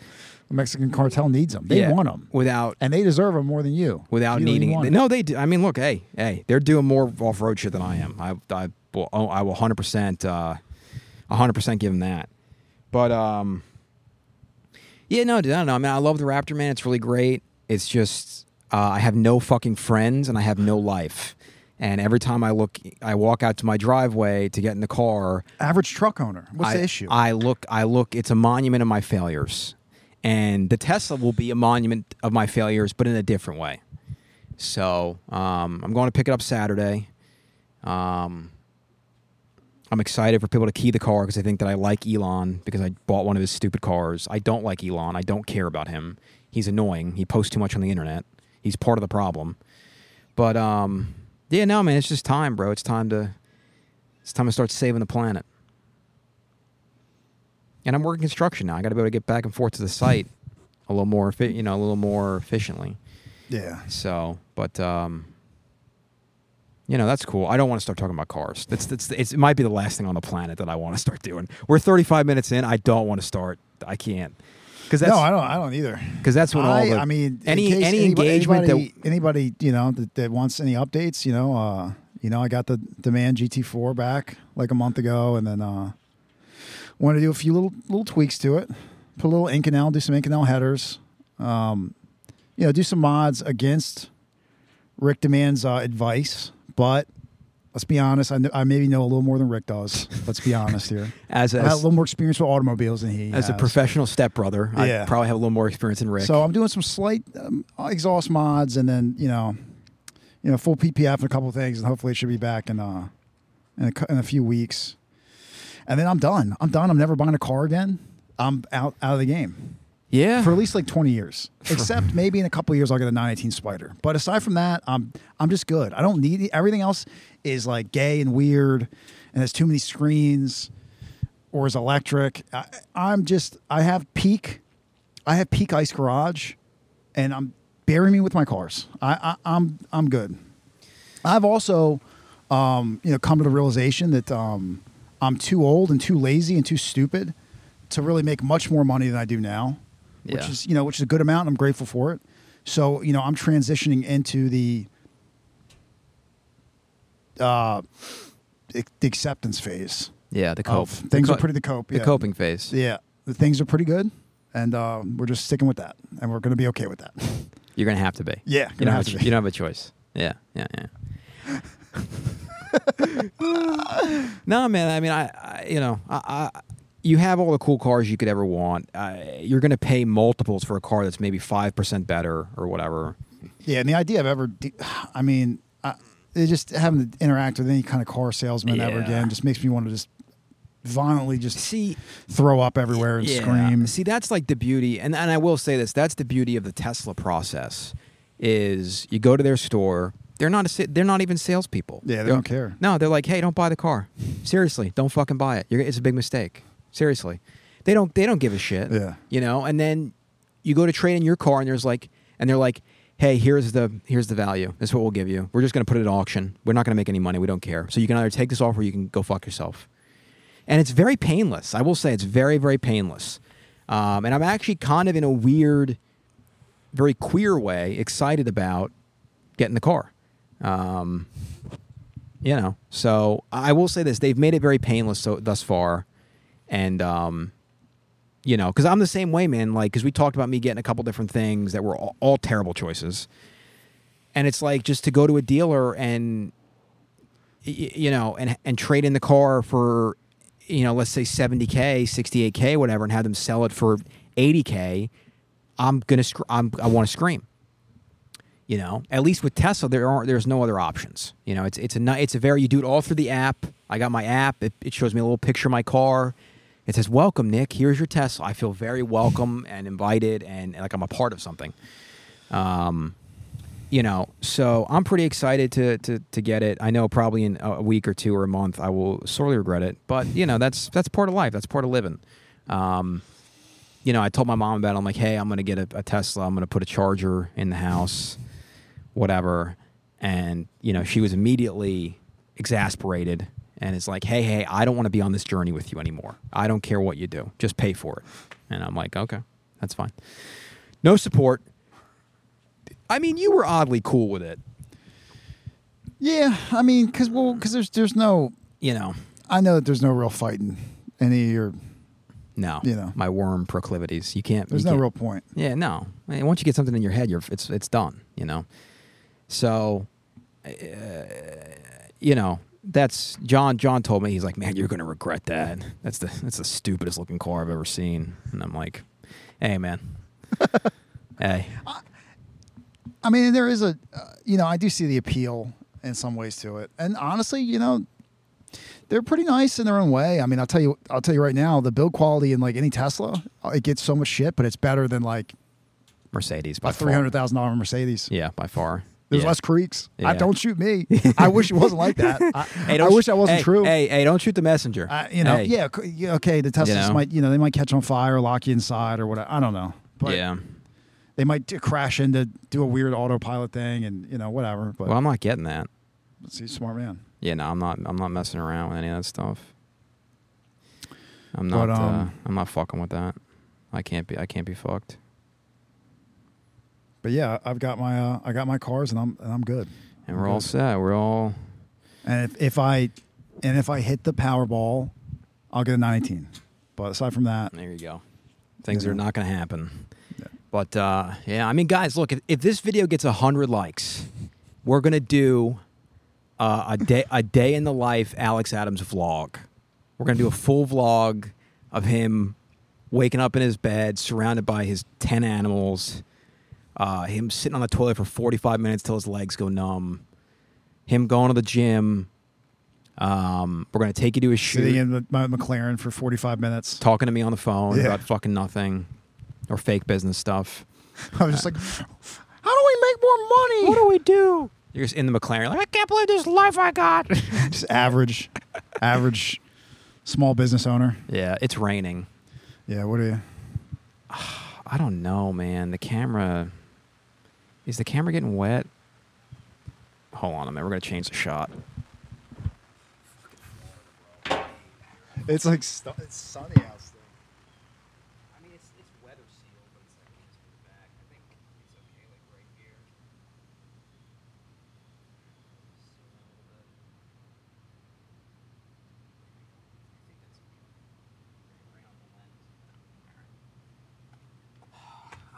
The Mexican cartel needs them. They Yeah, want them, without and they deserve them more than you. without You don't even needing want it. No, they do. I mean, look, hey, hey, they're doing more off road shit than I am. I, I will, oh, I will hundred percent, hundred percent give them that. But um, yeah, no, dude, I don't know. I mean, I love the Raptor, man. It's really great. It's just uh, I have no fucking friends and I have no life. And every time I look, I walk out to my driveway to get in the car. Average truck owner. What's I, the issue? I look, I look. It's a monument of my failures, and the Tesla will be a monument of my failures, but in a different way. So um, I'm going to pick it up Saturday. Um, I'm excited for people to key the car because I think that I like Elon because I bought one of his stupid cars. I don't like Elon. I don't care about him. He's annoying. He posts too much on the internet. He's part of the problem. But um, yeah, no, man, it's just time, bro. It's time to it's time to start saving the planet. And I'm working construction now. I got to be able to get back and forth to the site a little more, you know, a little more efficiently. yeah. So, but um, you know, that's cool. I don't want to start talking about cars. That's that's it's, it might be the last thing on the planet that I want to start doing. We're 35 minutes in. I don't want to start. I can't. Because no, I don't. I don't either. because that's when all I, the I mean, any any anybody, engagement anybody, anybody you know that, that wants any updates, you know, uh, you know, I got the demand GT4 back like a month ago, and then uh, want to do a few little little tweaks to it, put a little Inconel, do some Inconel headers, um, you know, do some mods against Rick Demand's uh, advice, but. Let's be honest. I, kn- I maybe know a little more than Rick does. Let's be honest here. [laughs] as I have a as, little more experience with automobiles than he as a has. professional stepbrother, Yeah. I probably have a little more experience than Rick. So I'm doing some slight um, exhaust mods, and then you know, you know, full PPF and a couple of things, and hopefully it should be back in uh in a, cou- in a few weeks. And then I'm done. I'm done. I'm never buying a car again. I'm out out of the game yeah, for at least like 20 years. Except maybe in a couple of years I'll get a 918 Spyder. But aside from that, I'm I'm just good. I don't need everything else is like gay and weird, and has too many screens, or is electric. I, I'm just I have peak, I have peak ice garage, and I'm bury me with my cars. I, I I'm I'm good. I've also, um, you know, come to the realization that um, I'm too old and too lazy and too stupid to really make much more money than I do now, which Yeah. is you know which is a good amount. And I'm grateful for it. So you know, I'm transitioning into the uh, the acceptance phase. yeah, the cope. Things the are pretty the cope. the coping phase. Yeah, the things are pretty good, and uh, we're just sticking with that, and we're going to be okay with that. [laughs] You're gonna have to be. Yeah, you gonna don't have have, to a, be. you don't have a choice. Yeah, yeah, yeah. [laughs] no, man. I mean, I, I you know, I, I, you have all the cool cars you could ever want. Uh, you're going to pay multiples for a car that's maybe five percent better or whatever. Yeah, and the idea of ever, de- I mean, It just having to interact with any kind of car salesman ever again just makes me want to just violently just See, throw up everywhere and scream. See, that's like the beauty, and and I will say this: that's the beauty of the Tesla process. Is you go to their store. They're not a, they're not even salespeople. Yeah, they They're- don't care. No, they're like, hey, don't buy the car. Seriously, don't fucking buy it. You're, it's a big mistake. Seriously, they don't they don't give a shit. Yeah. you know. And then you go to trade in your car, and there's like, and they're like, hey, here's the here's the value. This is what we'll give you. We're just gonna put it at auction. We're not gonna make any money. We don't care. So you can either take this off or you can go fuck yourself. And it's very painless. I will say it's very very painless. Um, and I'm actually kind of in a weird, very queer way excited about getting the car. Um, you know, so I will say this: they've made it very painless so thus far, and um, you know, because I'm the same way, man. Like, because we talked about me getting a couple different things that were all, all terrible choices, and it's like just to go to a dealer and you know, and and trade in the car for you know, let's say 70k, 68k, whatever, and have them sell it for 80k. I'm gonna, sc- I'm, I want to scream. You know, at least with Tesla, there aren't, there's no other options. You know, it's it's a it's a very you do it all through the app. I got my app. It, it shows me a little picture of my car. It says, "Welcome, Nick. Here's your Tesla." I feel very welcome and invited, and like I'm a part of something. Um, you know, so I'm pretty excited to to to get it. I know probably in a week or two or a month I will sorely regret it, but you know that's that's part of life. That's part of living. Um, you know, I told my mom about. it. I'm like, hey, I'm gonna get a, a Tesla. I'm gonna put a charger in the house, whatever. And you know, she was immediately exasperated and it's like, hey, hey, I don't want to be on this journey with you anymore. I don't care what you do. Just pay for it. And I'm like, okay, that's fine. No support. I mean, you were oddly cool with it. Yeah, I mean, because well, because there's there's no, You know, I know that there's no real fighting any of your. no, You know. my worm proclivities. You can't. There's you no can't- real point. Yeah, no. I mean, once you get something in your head, you're it's it's done. You know. So, uh, you know, that's John. John told me he's like, man, you're gonna regret that. That's the that's the stupidest looking car I've ever seen. And I'm like, hey, man, [laughs] hey, I mean, there is a, uh, you know, I do see the appeal in some ways to it, and honestly, you know, they're pretty nice in their own way. I mean, I'll tell you, I'll tell you right now, the build quality in like any Tesla, it gets so much shit, but it's better than like Mercedes by a three hundred thousand dollar Mercedes. Yeah, by far. There's yeah. less creaks. I don't shoot me. [laughs] I wish it wasn't like that. I, [laughs] Hey, I wish sh- that wasn't hey, true. Hey, hey, don't shoot the messenger. I, you know, Hey. yeah, okay. The Teslas know? might, you know, they might catch on fire, lock you inside, or whatever. I don't know. But yeah. they might crash into do a weird autopilot thing, and you know, whatever. But Well, I'm not getting that. Let's see, smart man. Yeah, no, I'm not. I'm not messing around with any of that stuff. I'm not. But, um, uh, I'm not fucking with that. I can't be. I can't be fucked. But yeah, I've got my uh, I got my cars and I'm and I'm good. And we're all set. We're all. And if, if I and if I hit the Powerball, I'll get a 19. But aside from that, There you go. Things Yeah. are not going to happen. Yeah. But uh, yeah, I mean, guys, look, if, if this video gets hundred likes, we're gonna do uh, a day a day in the life Alex Adams vlog. We're gonna do a full vlog of him waking up in his bed, surrounded by his ten animals. Uh, him sitting on the toilet for forty five minutes till his legs go numb. Him going to the gym. Um, we're gonna take you to his sitting shoot, in the, my McLaren for 45 minutes, talking to me on the phone Yeah. about fucking nothing or fake business stuff. [laughs] I was just like, how do we make more money? What do we do? You're just in the McLaren, like I can't believe this life I got. [laughs] just average, average small business owner. yeah, it's raining. Yeah, what do you? [sighs] I don't know, man. The camera is the camera getting wet? Hold on a minute. We're gonna change the shot. It's like stu- it's sunny out still. I mean, it's it's weather sealed, but it's like against back. I think it's okay, like right here.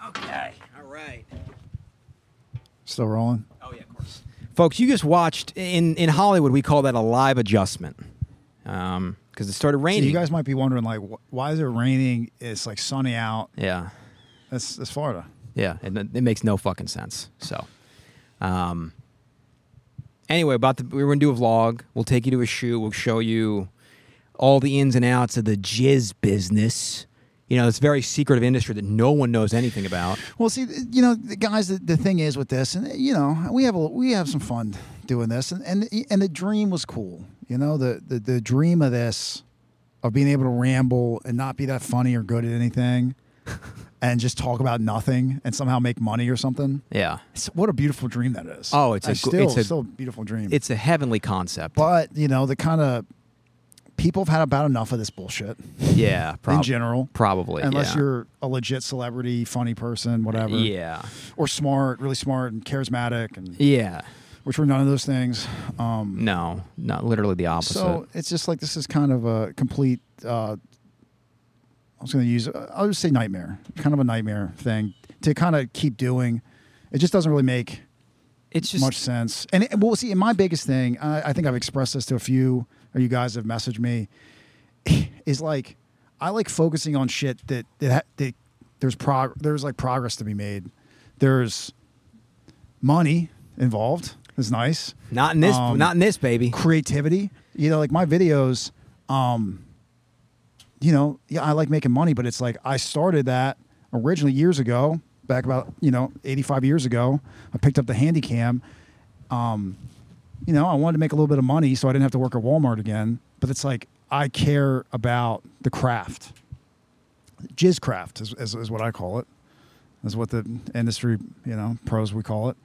Okay. All right. Still rolling. Oh yeah, of course. Folks, you just watched in in Hollywood. We call that a live adjustment because it started So raining. you guys might be wondering, like, wh- why is it raining? It's like sunny out. yeah, That's that's Florida. yeah, it, it makes no fucking sense. So, um, anyway, about the we are gonna do a vlog. We'll take you to a shoot. We'll show you all the ins and outs of the jizz business. You know, it's a very secretive industry that no one knows anything about. Well, see, you know, the guys. The, the thing is with this, and you know, we have a, we have some fun doing this, and and and the dream was cool. You know, the the the dream of this, of being able to ramble and not be that funny or good at anything, [laughs] and just talk about nothing and somehow make money or something. Yeah, It's, what a beautiful dream that is. Oh, it's a still it's a- still a beautiful dream. it's a heavenly concept. but you know, the kind of people have had about enough of this bullshit yeah, [laughs] in general. probably. Unless yeah. you're a legit celebrity, funny person, whatever. Yeah, or smart, really smart and charismatic, and yeah. which were none of those things. Um, No, not literally the opposite. so it's just like this is kind of a complete. Uh, I was going to use. uh, I'll just say nightmare, kind of a nightmare thing to kind of keep doing. It just doesn't really make it's just much sense. And it, well, see, and my biggest thing, I, I think I've expressed this to a few, or you guys have messaged me, [laughs] is like I like focusing on shit that that, that there's prog there's like progress to be made. There's money involved. Is nice. not in this. um, not in this, baby. Creativity. You know, like my videos. Um, you know, yeah, I like making money, but it's like I started that originally years ago, back about you know 85 years ago. I picked up the Handycam. Um, you know, I wanted to make a little bit of money, so I didn't have to work at Walmart again. But it's like I care about the craft. Jizz craft is, is, is what I call it. Is what the industry, you know, pros we call it.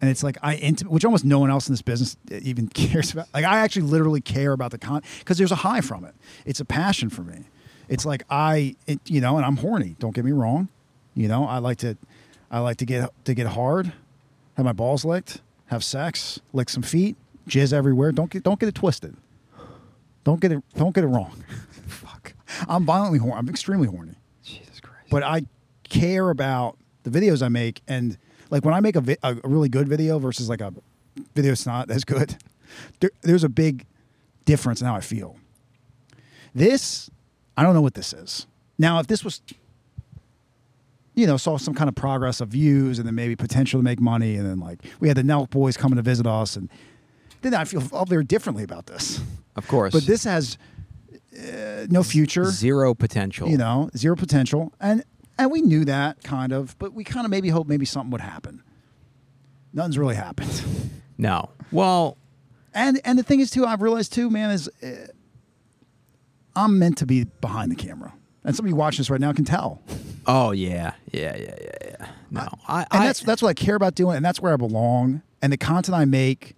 And it's like I, which almost no one else in this business even [laughs] cares about. Like I actually literally care about the con because there's a high from it. It's a passion for me. It's like I, it, you know, and I'm horny. Don't get me wrong. You know, I like to, I like to get to get hard, have my balls licked, have sex, lick some feet, jizz everywhere. Don't get don't get it twisted. Don't get it don't get it wrong. [laughs] Fuck. I'm violently horny. I'm extremely horny Jesus Christ. but I care about the videos I make and like when I make a, vi- a really good video versus like a video that's not as good, there, there's a big difference in how I feel. This, I don't know what this is. Now, if this was, you know, saw some kind of progress of views and then maybe potential to make money, and then like we had the Nelk boys coming to visit us, and then I feel all very differently about this. of course. But this has uh, no future zero potential. you know, zero potential, and and we knew that kind of, but we kind of maybe hoped maybe something would happen. Nothing's really happened, No. Well, and and the thing is too, I've realized too, man, is uh, I'm meant to be behind the camera, and somebody watching this right now can tell, oh yeah, yeah, yeah, yeah, yeah. No, I. and I that's that's what I care about doing, and that's where I belong, and the content I make,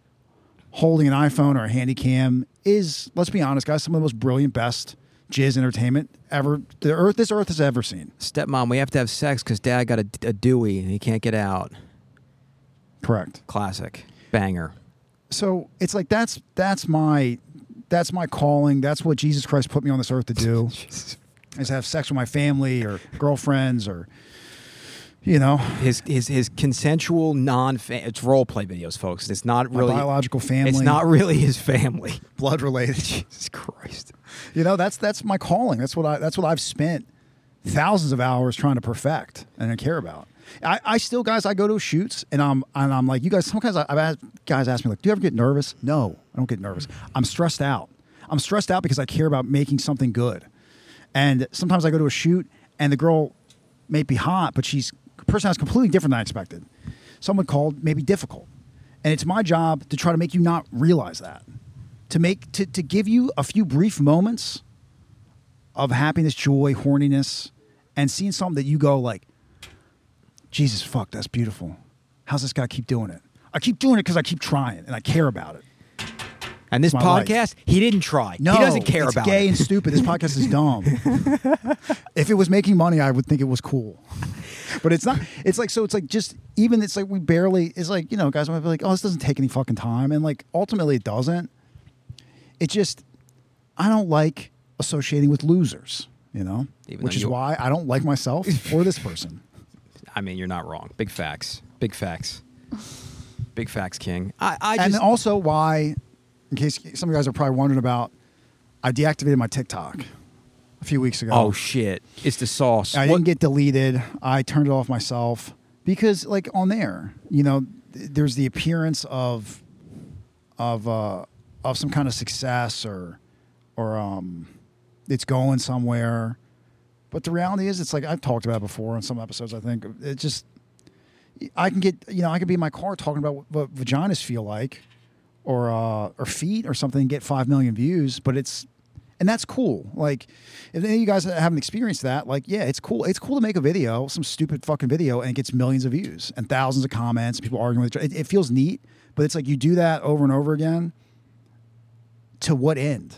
holding an iPhone or a Handycam, is let's be honest, guys, some of the most brilliant, best jizz entertainment ever the earth this earth has ever seen. Stepmom, we have to have sex because dad got a, a Dewey and he can't get out. Correct. Classic. Banger. So it's like that's that's my that's my calling. That's what Jesus Christ put me on this earth to do. [laughs] is have sex with my family or girlfriends or you know His his his consensual non it's role play videos, folks. It's not really my biological family. It's not really his family. [laughs] blood related. [laughs] Jesus Christ. you know that's that's my calling. That's what I that's what I've spent thousands of hours trying to perfect and I care about. I, I still guys I go to shoots and I'm and I'm like you guys sometimes I, I've had guys ask me like do you ever get nervous? No, I don't get nervous. I'm stressed out. I'm stressed out because I care about making something good. And sometimes I go to a shoot and the girl may be hot, but she's person is completely different than I expected. Someone called maybe difficult. And it's my job to try to make you not realize that. To make to, to give you a few brief moments of happiness, joy, horniness, and seeing something that you go like, Jesus fuck, that's beautiful. How's this guy keep doing it? I keep doing it because I keep trying and I care about it. And this my life. podcast, he didn't try. No, he doesn't care it's about gay it. and stupid. This podcast is dumb. [laughs] if it was making money, I would think it was cool. But it's not. It's like so. It's like just even. It's like we barely. It's like you know, guys might be like, oh, this doesn't take any fucking time, and like ultimately it doesn't. It just, I don't like associating with losers. You know, Even which is why I don't like myself or this person. [laughs] I mean, you're not wrong. Big facts. Big facts. Big facts, King. I, I and also why, in case some of you guys are probably wondering about, I deactivated my TikTok a few weeks ago. Oh shit! It's the sauce. I didn't get deleted. I turned it off myself because, like, on there, you know, th- there's the appearance of of uh, of some kind of success or or um, it's going somewhere. But the reality is, it's like I've talked about it before in some episodes. I think it just I can get you know I can be in my car talking about what, what vaginas feel like or uh, or feet or something and get five million views, but it's and that's cool. Like, if any of you guys haven't experienced that, like, yeah, it's cool. It's cool to make a video, some stupid fucking video, and it gets millions of views and thousands of comments, people arguing with each other. It, it feels neat, but it's like you do that over and over again. To what end?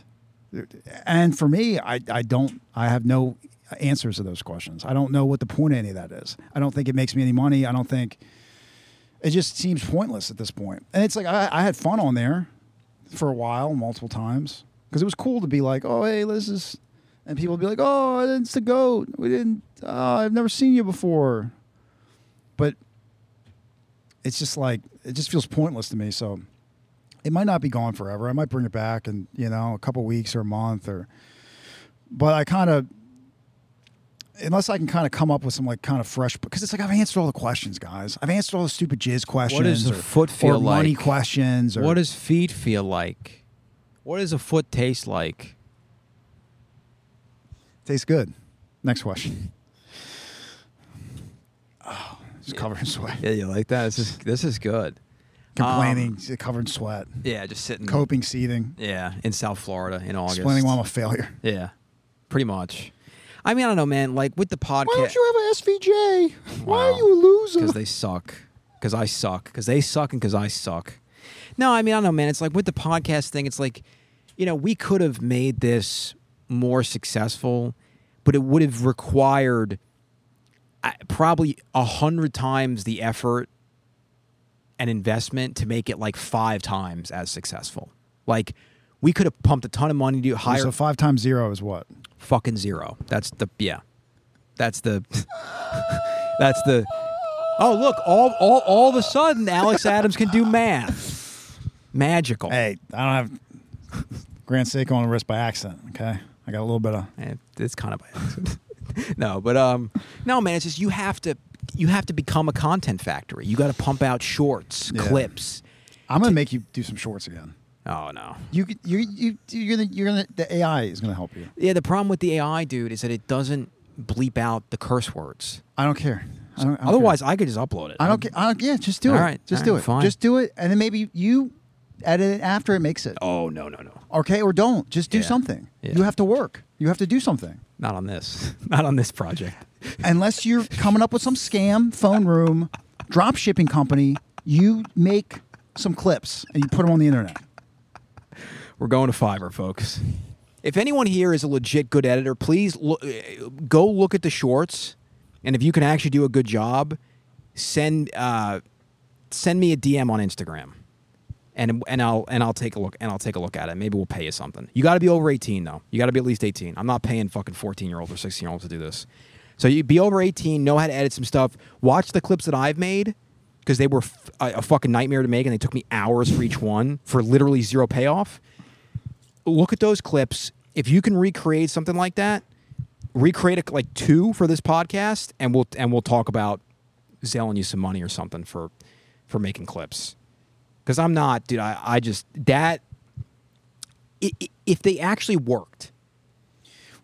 And for me, I, I don't, I have no answers to those questions. I don't know what the point of any of that is. I don't think it makes me any money. I don't think it just seems pointless at this point. And it's like I, I had fun on there for a while, multiple times, because it was cool to be like, "Oh, hey, this is," and people would be like, "Oh, it's the goat. We didn't. Uh, I've never seen you before." But it's just like it just feels pointless to me. So it might not be gone forever. I might bring it back in you know a couple weeks or a month or. But I kind of unless I can kind of come up with some like kind of fresh because it's like I've answered all the questions, guys. I've answered all the stupid jizz questions. What does or, foot feel or money like? questions? Or What does feet feel like? What does a foot taste like? tastes good? Next question. Oh, it's covered in sweat. Yeah, you like that? This is this is good. Complaining, Um, covered in sweat. yeah, just sitting. Coping, seething, Yeah, in South Florida in August. explaining why I'm a failure. Yeah, pretty much. I mean, I don't know, man. Like with the podcast, Why don't you have an SVJ? Why are you a loser? because they suck. Because I suck. Because they suck and because I suck. No, I mean I don't know, man. It's like with the podcast thing. It's like, you know, we could have made this more successful, but it would have required uh, probably a hundred times the effort and investment to make it like five times as successful. Like we could have pumped a ton of money to hire So five times zero is what? Fucking zero. That's the yeah. That's the [laughs] that's the Oh look, all all all of a sudden Alex [laughs] Adams can do math. Magical. Hey, I don't have Grand Seiko on the wrist by accident. Okay, I got a little bit of. Eh, It's kind of by accident. [laughs] no, but um no man, it's just you have to you have to become a content factory. You got to pump out shorts, Yeah. clips. I'm gonna make you do some shorts again. Oh no. You you you you're gonna you're gonna the AI is gonna help you. Yeah, the problem with the AI dude is that it doesn't bleep out the curse words. I don't care. I don't, I don't Otherwise, care. I could just upload it. I don't care. I don't, yeah, just do All it. right, just all do right, it. fine. Just do it, and then maybe you edit it after it makes it. Oh no no no. Okay, or don't. Just do Yeah. something. Yeah. You have to work. You have to do something. Not on this. [laughs] Not on this project. [laughs] Unless you're coming up with some scam phone room drop shipping company, you make some clips and you put them on the internet. We're going to Fiverr, folks. If anyone here is a legit good editor, please lo- uh, go look at the shorts, and if you can actually do a good job, send uh, send me a DM on Instagram, and and I'll and I'll take a look and I'll take a look at it. Maybe we'll pay you something. You got to be over eighteen though. You got to be at least eighteen. I'm not paying fucking fourteen year olds or sixteen year olds to do this. So you be over eighteen, know how to edit some stuff. Watch the clips that I've made because they were a, fucking nightmare to make, and they took me hours for each one for literally zero payoff look at those clips. If you can recreate something like that, recreate a, like two for this podcast, and we'll and we'll talk about selling you some money or something for for making clips. Because I'm not, dude. I, I just that if they actually worked,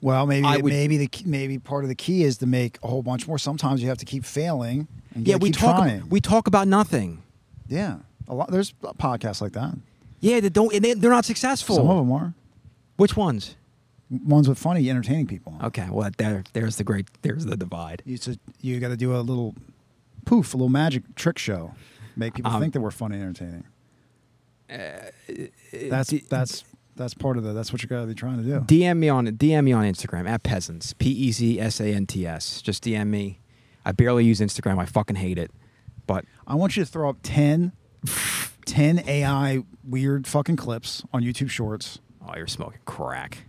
Well, maybe would- maybe the maybe part of the key is to make a whole bunch more. Sometimes you have to keep failing. And yeah, we keep talk trying. we talk about nothing. yeah, a lot. There's podcasts like that. Yeah, they don't. They, they're not successful. Some of them are Which ones? ones with funny, entertaining people. Okay, well there there's the great there's the divide. You to, you got to do a little poof, a little magic trick show, make people Um, think that we're funny and entertaining. that's d- that's that's part of the. That's what you got to be trying to do. DM me on DM me on Instagram at peasants p e z s a n t s. Just DM me. I barely use Instagram. I fucking hate it. But I want you to throw up 10, 10 AI weird fucking clips on YouTube Shorts, oh, you're smoking crack.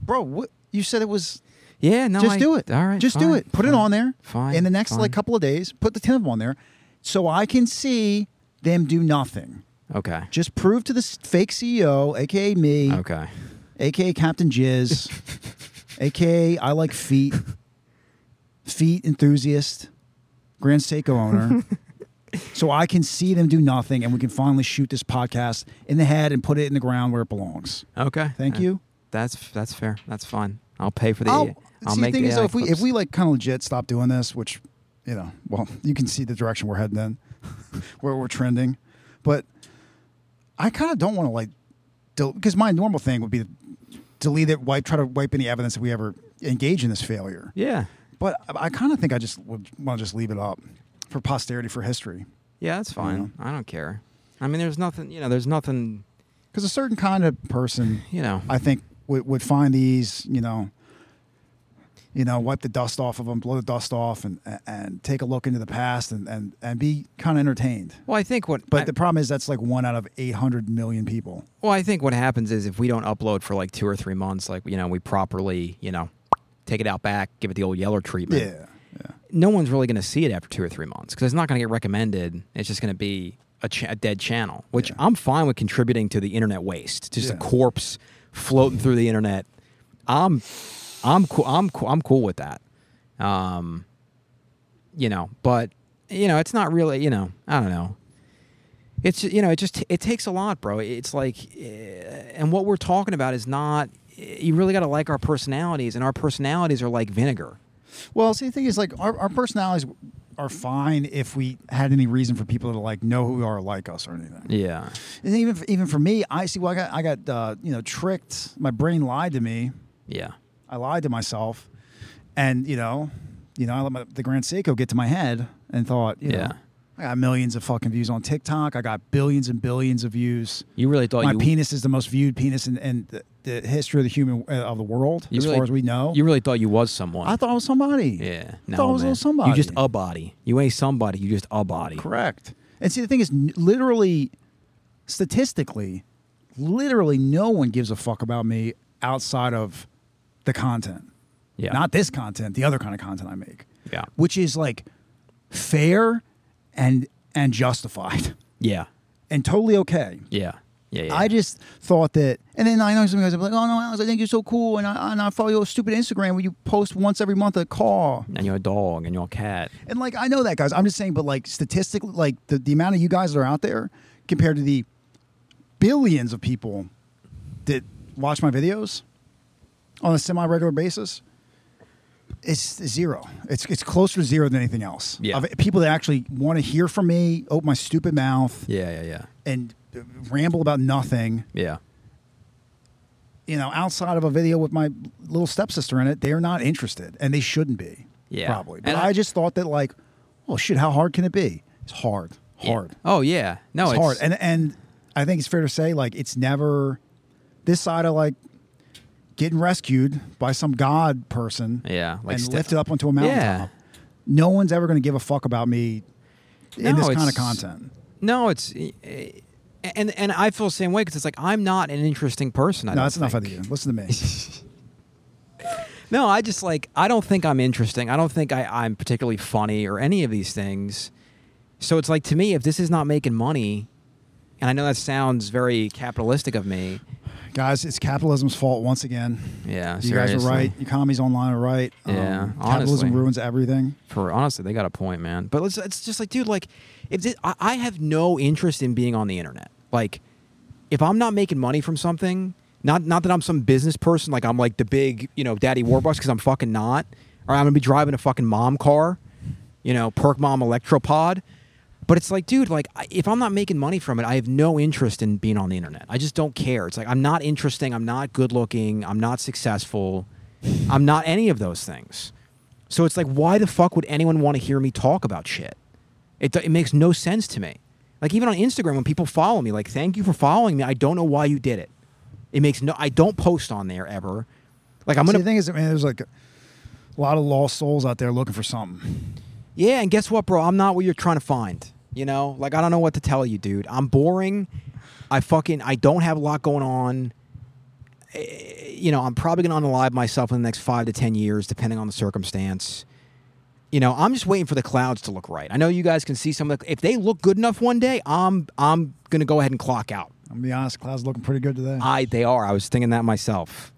Bro. What you said it was. Yeah, no. just I- do it. All right, Just do it. Put it on there. Fine. In the next fine. like couple of days, put the ten of them on there, so I can see them do nothing. Okay. Just prove to the fake CEO, aka me, Okay. aka Captain Jizz, [laughs] aka I like feet, feet enthusiast, Grand Seiko owner. [laughs] so I can see them do nothing, and we can finally shoot this podcast in the head and put it in the ground where it belongs. Okay. Thank Uh, you. That's that's fair. That's fine. I'll pay for the. I'll, I'll see, make the thing the is, though, if we if clips. we like kind of legit stop doing this, which you know, well, you can see the direction we're heading in, [laughs] where we're trending, but I kind of don't want to like, because my normal thing would be to delete it, wipe, try to wipe any evidence that we ever engage in this failure. Yeah. But I, I kind of think I just would want to just leave it up for posterity, for history, Yeah, that's fine. I don't care. I mean, there's nothing. You know, there's nothing. because a certain kind of person, You know. I think, would would find these, you know. You know, wipe the dust off of them, blow the dust off, and and take a look into the past, and and, and be kind of entertained. well, I think what. But I- the problem is that's like one out of eight hundred million people. Well, I think what happens is if we don't upload for like two or three months, like you know, we properly, you know, take it out back, give it the old yeller treatment. Yeah, yeah, No one's really going to see it after two or three months because it's not going to get recommended. It's just going to be a, ch- a dead channel, which Yeah. I'm fine with contributing to the internet waste. Just a corpse floating through the internet. I'm, I'm cool. I'm cool. I'm cool with that. Um, you know, but you know, it's not really. You know, I don't know. It's you know, it just it takes a lot, bro. It's like, eh, and what we're talking about is not. You really got to like our personalities, and our personalities are like vinegar. Well, see, the thing is, like, our, our personalities are fine if we had any reason for people to like know who we are like us or anything. Yeah. And even for, even for me, I see. Well, I got I got uh, you know tricked. My brain lied to me. Yeah. I lied to myself, and you know, you know, I let my, the Grand Seiko get to my head and thought, you Yeah. know, I got millions of fucking views on TikTok. I got billions and billions of views. You really thought my you penis is the most viewed penis in, in the, the history of the human uh, of the world, as really- far as we know. you really thought you was someone. I thought I was somebody. yeah. I No, thought I was a man. somebody. You just a body. You ain't somebody. You just a body. Correct. And see, the thing is, literally, statistically, literally, no one gives a fuck about me outside of the content. Yeah. Not this content, the other kind of content I make. Yeah. Which is like fair and and justified Yeah. and totally okay. Yeah. Yeah. yeah. I just thought that, and then I know some guys are like, "Oh no, Alex, I think you're so cool," and I, and I follow your stupid Instagram where you post once every month a call, and you're a dog and you're a cat. and like I know that, guys. I'm just saying, but like statistically, like the, the amount of you guys that are out there compared to the billions of people that watch my videos on a semi regular basis, it's zero. It's it's closer to zero than anything else. Yeah. Of people that actually want to hear from me, open my stupid mouth, Yeah. Yeah. Yeah. and uh, ramble about nothing. Yeah. You know, outside of a video with my little stepsister in it, they're not interested, and they shouldn't be. Yeah. probably. But And I, I- just thought that, like, oh shit, how hard can it be? It's hard, hard. Oh yeah. No, it's, it's, hard, and and I think it's fair to say, like, it's never this side of like getting rescued by some god person Yeah, like and st- lifted up onto a mountaintop. Yeah. No one's ever going to give a fuck about me in No, this kind of content. No, it's eh, and and I feel the same way because it's like I'm not an interesting person. I No, that's enough think. out of you. Listen to me. [laughs] No, I just like I don't think I'm interesting. I don't think I, I'm particularly funny or any of these things. So it's like to me, if this is not making money, and I know that sounds very capitalistic of me. Guys, it's capitalism's fault once again. Yeah, You guys are seriously. right. Economies online are right. Um, Yeah, capitalism honestly. ruins everything. For honestly, they got a point, man. But it's, it's just like, dude, like, if this, I, I have no interest in being on the internet. Like, if I'm not making money from something, not not that I'm some business person, like I'm like the big, you know, daddy warbucks, because I'm fucking not, or I'm gonna be driving a fucking mom car, you know, perk mom electropod. But it's like, dude, like if I'm not making money from it, I have no interest in being on the internet. I just don't care. It's like I'm not interesting. I'm not good looking. I'm not successful. I'm not any of those things. So it's like, why the fuck would anyone want to hear me talk about shit? It, it makes no sense to me. Like even on Instagram, when people follow me, like, thank you for following me. I don't know why you did it. It makes no. I don't post on there ever. Like I'm See, gonna. the thing is, I mean, there's like a lot of lost souls out there looking for something. Yeah, and guess what, bro? I'm not what you're trying to find. You know, like I don't know what to tell you, dude. I'm boring. I fucking I don't have a lot going on. Eh, You know, I'm probably gonna unalive myself in the next five to ten years, depending on the circumstance. You know, I'm just waiting for the clouds to look right. I know you guys can see some of the. If they look good enough one day, I'm I'm gonna go ahead and clock out. I'm gonna be honest, Cloud's looking pretty good today. I they are. I was thinking that myself.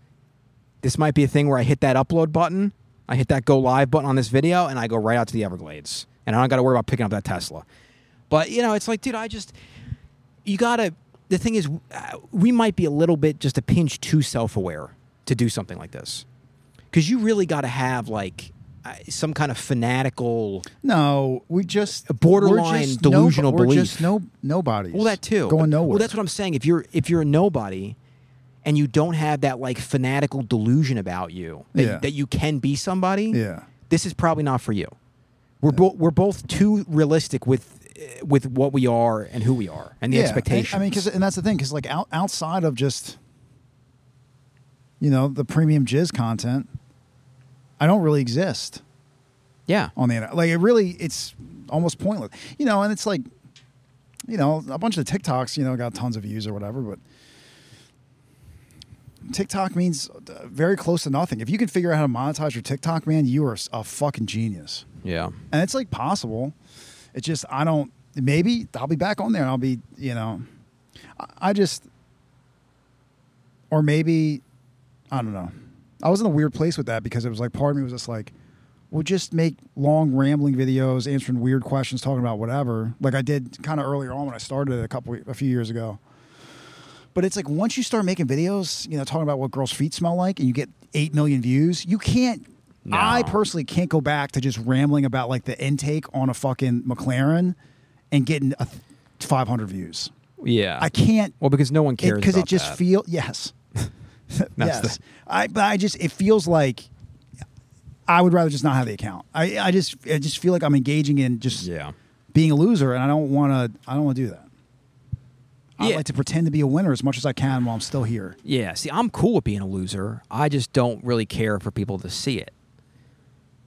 This might be a thing where I hit that upload button, I hit that go live button on this video, and I go right out to the Everglades, and I don't got to worry about picking up that Tesla. But you know, it's like, dude, I just you gotta. The thing is, we might be a little bit just a pinch too self-aware to do something like this, because you really got to have like uh, some kind of fanatical. no, we just A borderline we're just delusional We're belief. just no nobodies. Well, that too. going nowhere. Well, that's what I'm saying. If you're if you're a nobody, and you don't have that like fanatical delusion about you that, Yeah. that you can be somebody, Yeah. this is probably not for you. We're both we're both too realistic with with what we are and who we are and the yeah. expectations. I mean, because and that's the thing, because like out, outside of just you know the premium jizz content, I don't really exist yeah, on the internet. Like it really, it's almost pointless. You know, and it's like, you know, a bunch of TikToks, you know, got tons of views or whatever, but TikTok means uh, very close to nothing. If you can figure out how to monetize your TikTok, man, you are a fucking genius. yeah, And it's like possible. It's just I don't. Maybe I'll be back on there. and I'll be, you know, I, I just, or maybe, I don't know. I was in a weird place with that because it was like part of me was just like, we'll just make long rambling videos answering weird questions, talking about whatever, like I did kind of earlier on when I started it a couple a few years ago. But it's like once you start making videos, you know, talking about what girls' feet smell like, and you get eight million views, you can't. No. I personally can't go back to just rambling about like the intake on a fucking McLaren and getting a th- 500 views. yeah. I can't well, because no one cares because it, about just feels yes, [laughs] yes. the- I but I just it feels like I would rather just not have the account. I I just I just feel like I'm engaging in just yeah. being a loser, and I don't want to. I don't want to do that. I like to pretend to be a winner as much as I can while I'm still here. Yeah, see, I'm cool with being a loser. I just don't really care for people to see it.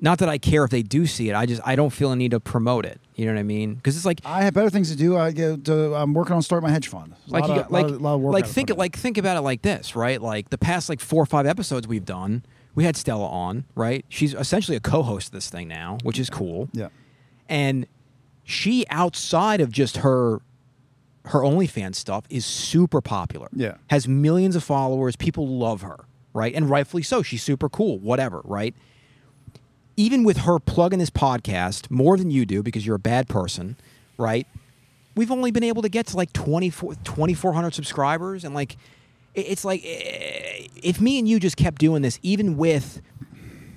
Not that I care if they do see it. I just I don't feel a need to promote it. You know what I mean? Because it's like I have better things to do. I go to, I'm working on starting my hedge fund. A like lot you of- like lot of- lot like think like think about it like this, right? Like the past like four or five episodes we've done, we had Stella on, right? She's essentially a co-host of this thing now, which is cool. yeah. And she outside of just her her OnlyFans stuff is super popular. Yeah. Has millions of followers. People love her, right? And rightfully so. She's super cool, whatever, right? Even with her plugging this podcast more than you do because you're a bad person, right? We've only been able to get to like 24 2,400 subscribers. And like, it's like, eh, if me and you just kept doing this, even with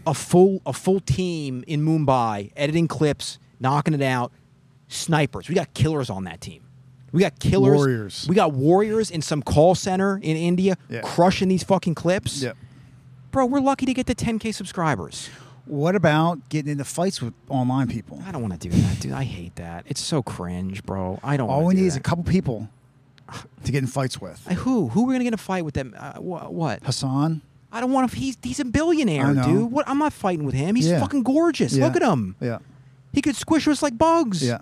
a full a full team in Mumbai editing clips, knocking it out, snipers. We got killers on that team. We got killers. Warriors. We got warriors in some call center in India Yeah. crushing these fucking clips. Yeah. Bro, we're lucky to get to 10k subscribers. What about getting into fights with online people? I don't want to do that, dude. I hate that. It's so cringe, bro. I don't. All we do need is a couple people [sighs] to get in fights with. Uh, Who? Who are we gonna get in a fight with them? Uh, wh- what? Hasan, I don't want to. He's he's a billionaire, dude. What? I'm not fighting with him. He's Yeah. fucking gorgeous. Yeah. Look at him. Yeah. He could squish us like bugs. Yeah.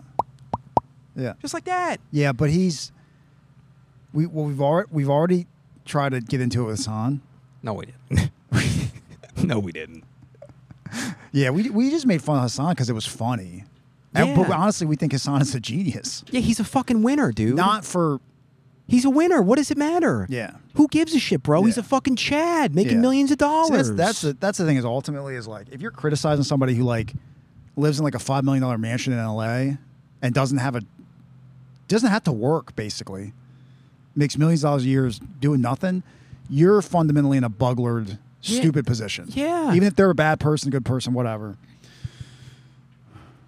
Yeah. Just like that. Yeah, but he's we well we've already we've already tried to get into it with Hasan. No, we didn't. [laughs] no, we didn't. [laughs] Yeah, we we just made fun of Hasan because it was funny. And, but honestly, we think Hasan is a genius. Yeah, he's a fucking winner, dude. Not for He's a winner. What does it matter? yeah. Who gives a shit, bro? He's a fucking Chad making Yeah. millions of See, dollars. that's that's the, that's the thing is ultimately is like if you're criticizing somebody who like lives in like a five million dollar mansion in L.A. and doesn't have a doesn't have to work basically, makes millions of dollars a year doing nothing, you're fundamentally in a buglered, Yeah. stupid position. Yeah. even if they're a bad person, good person, whatever.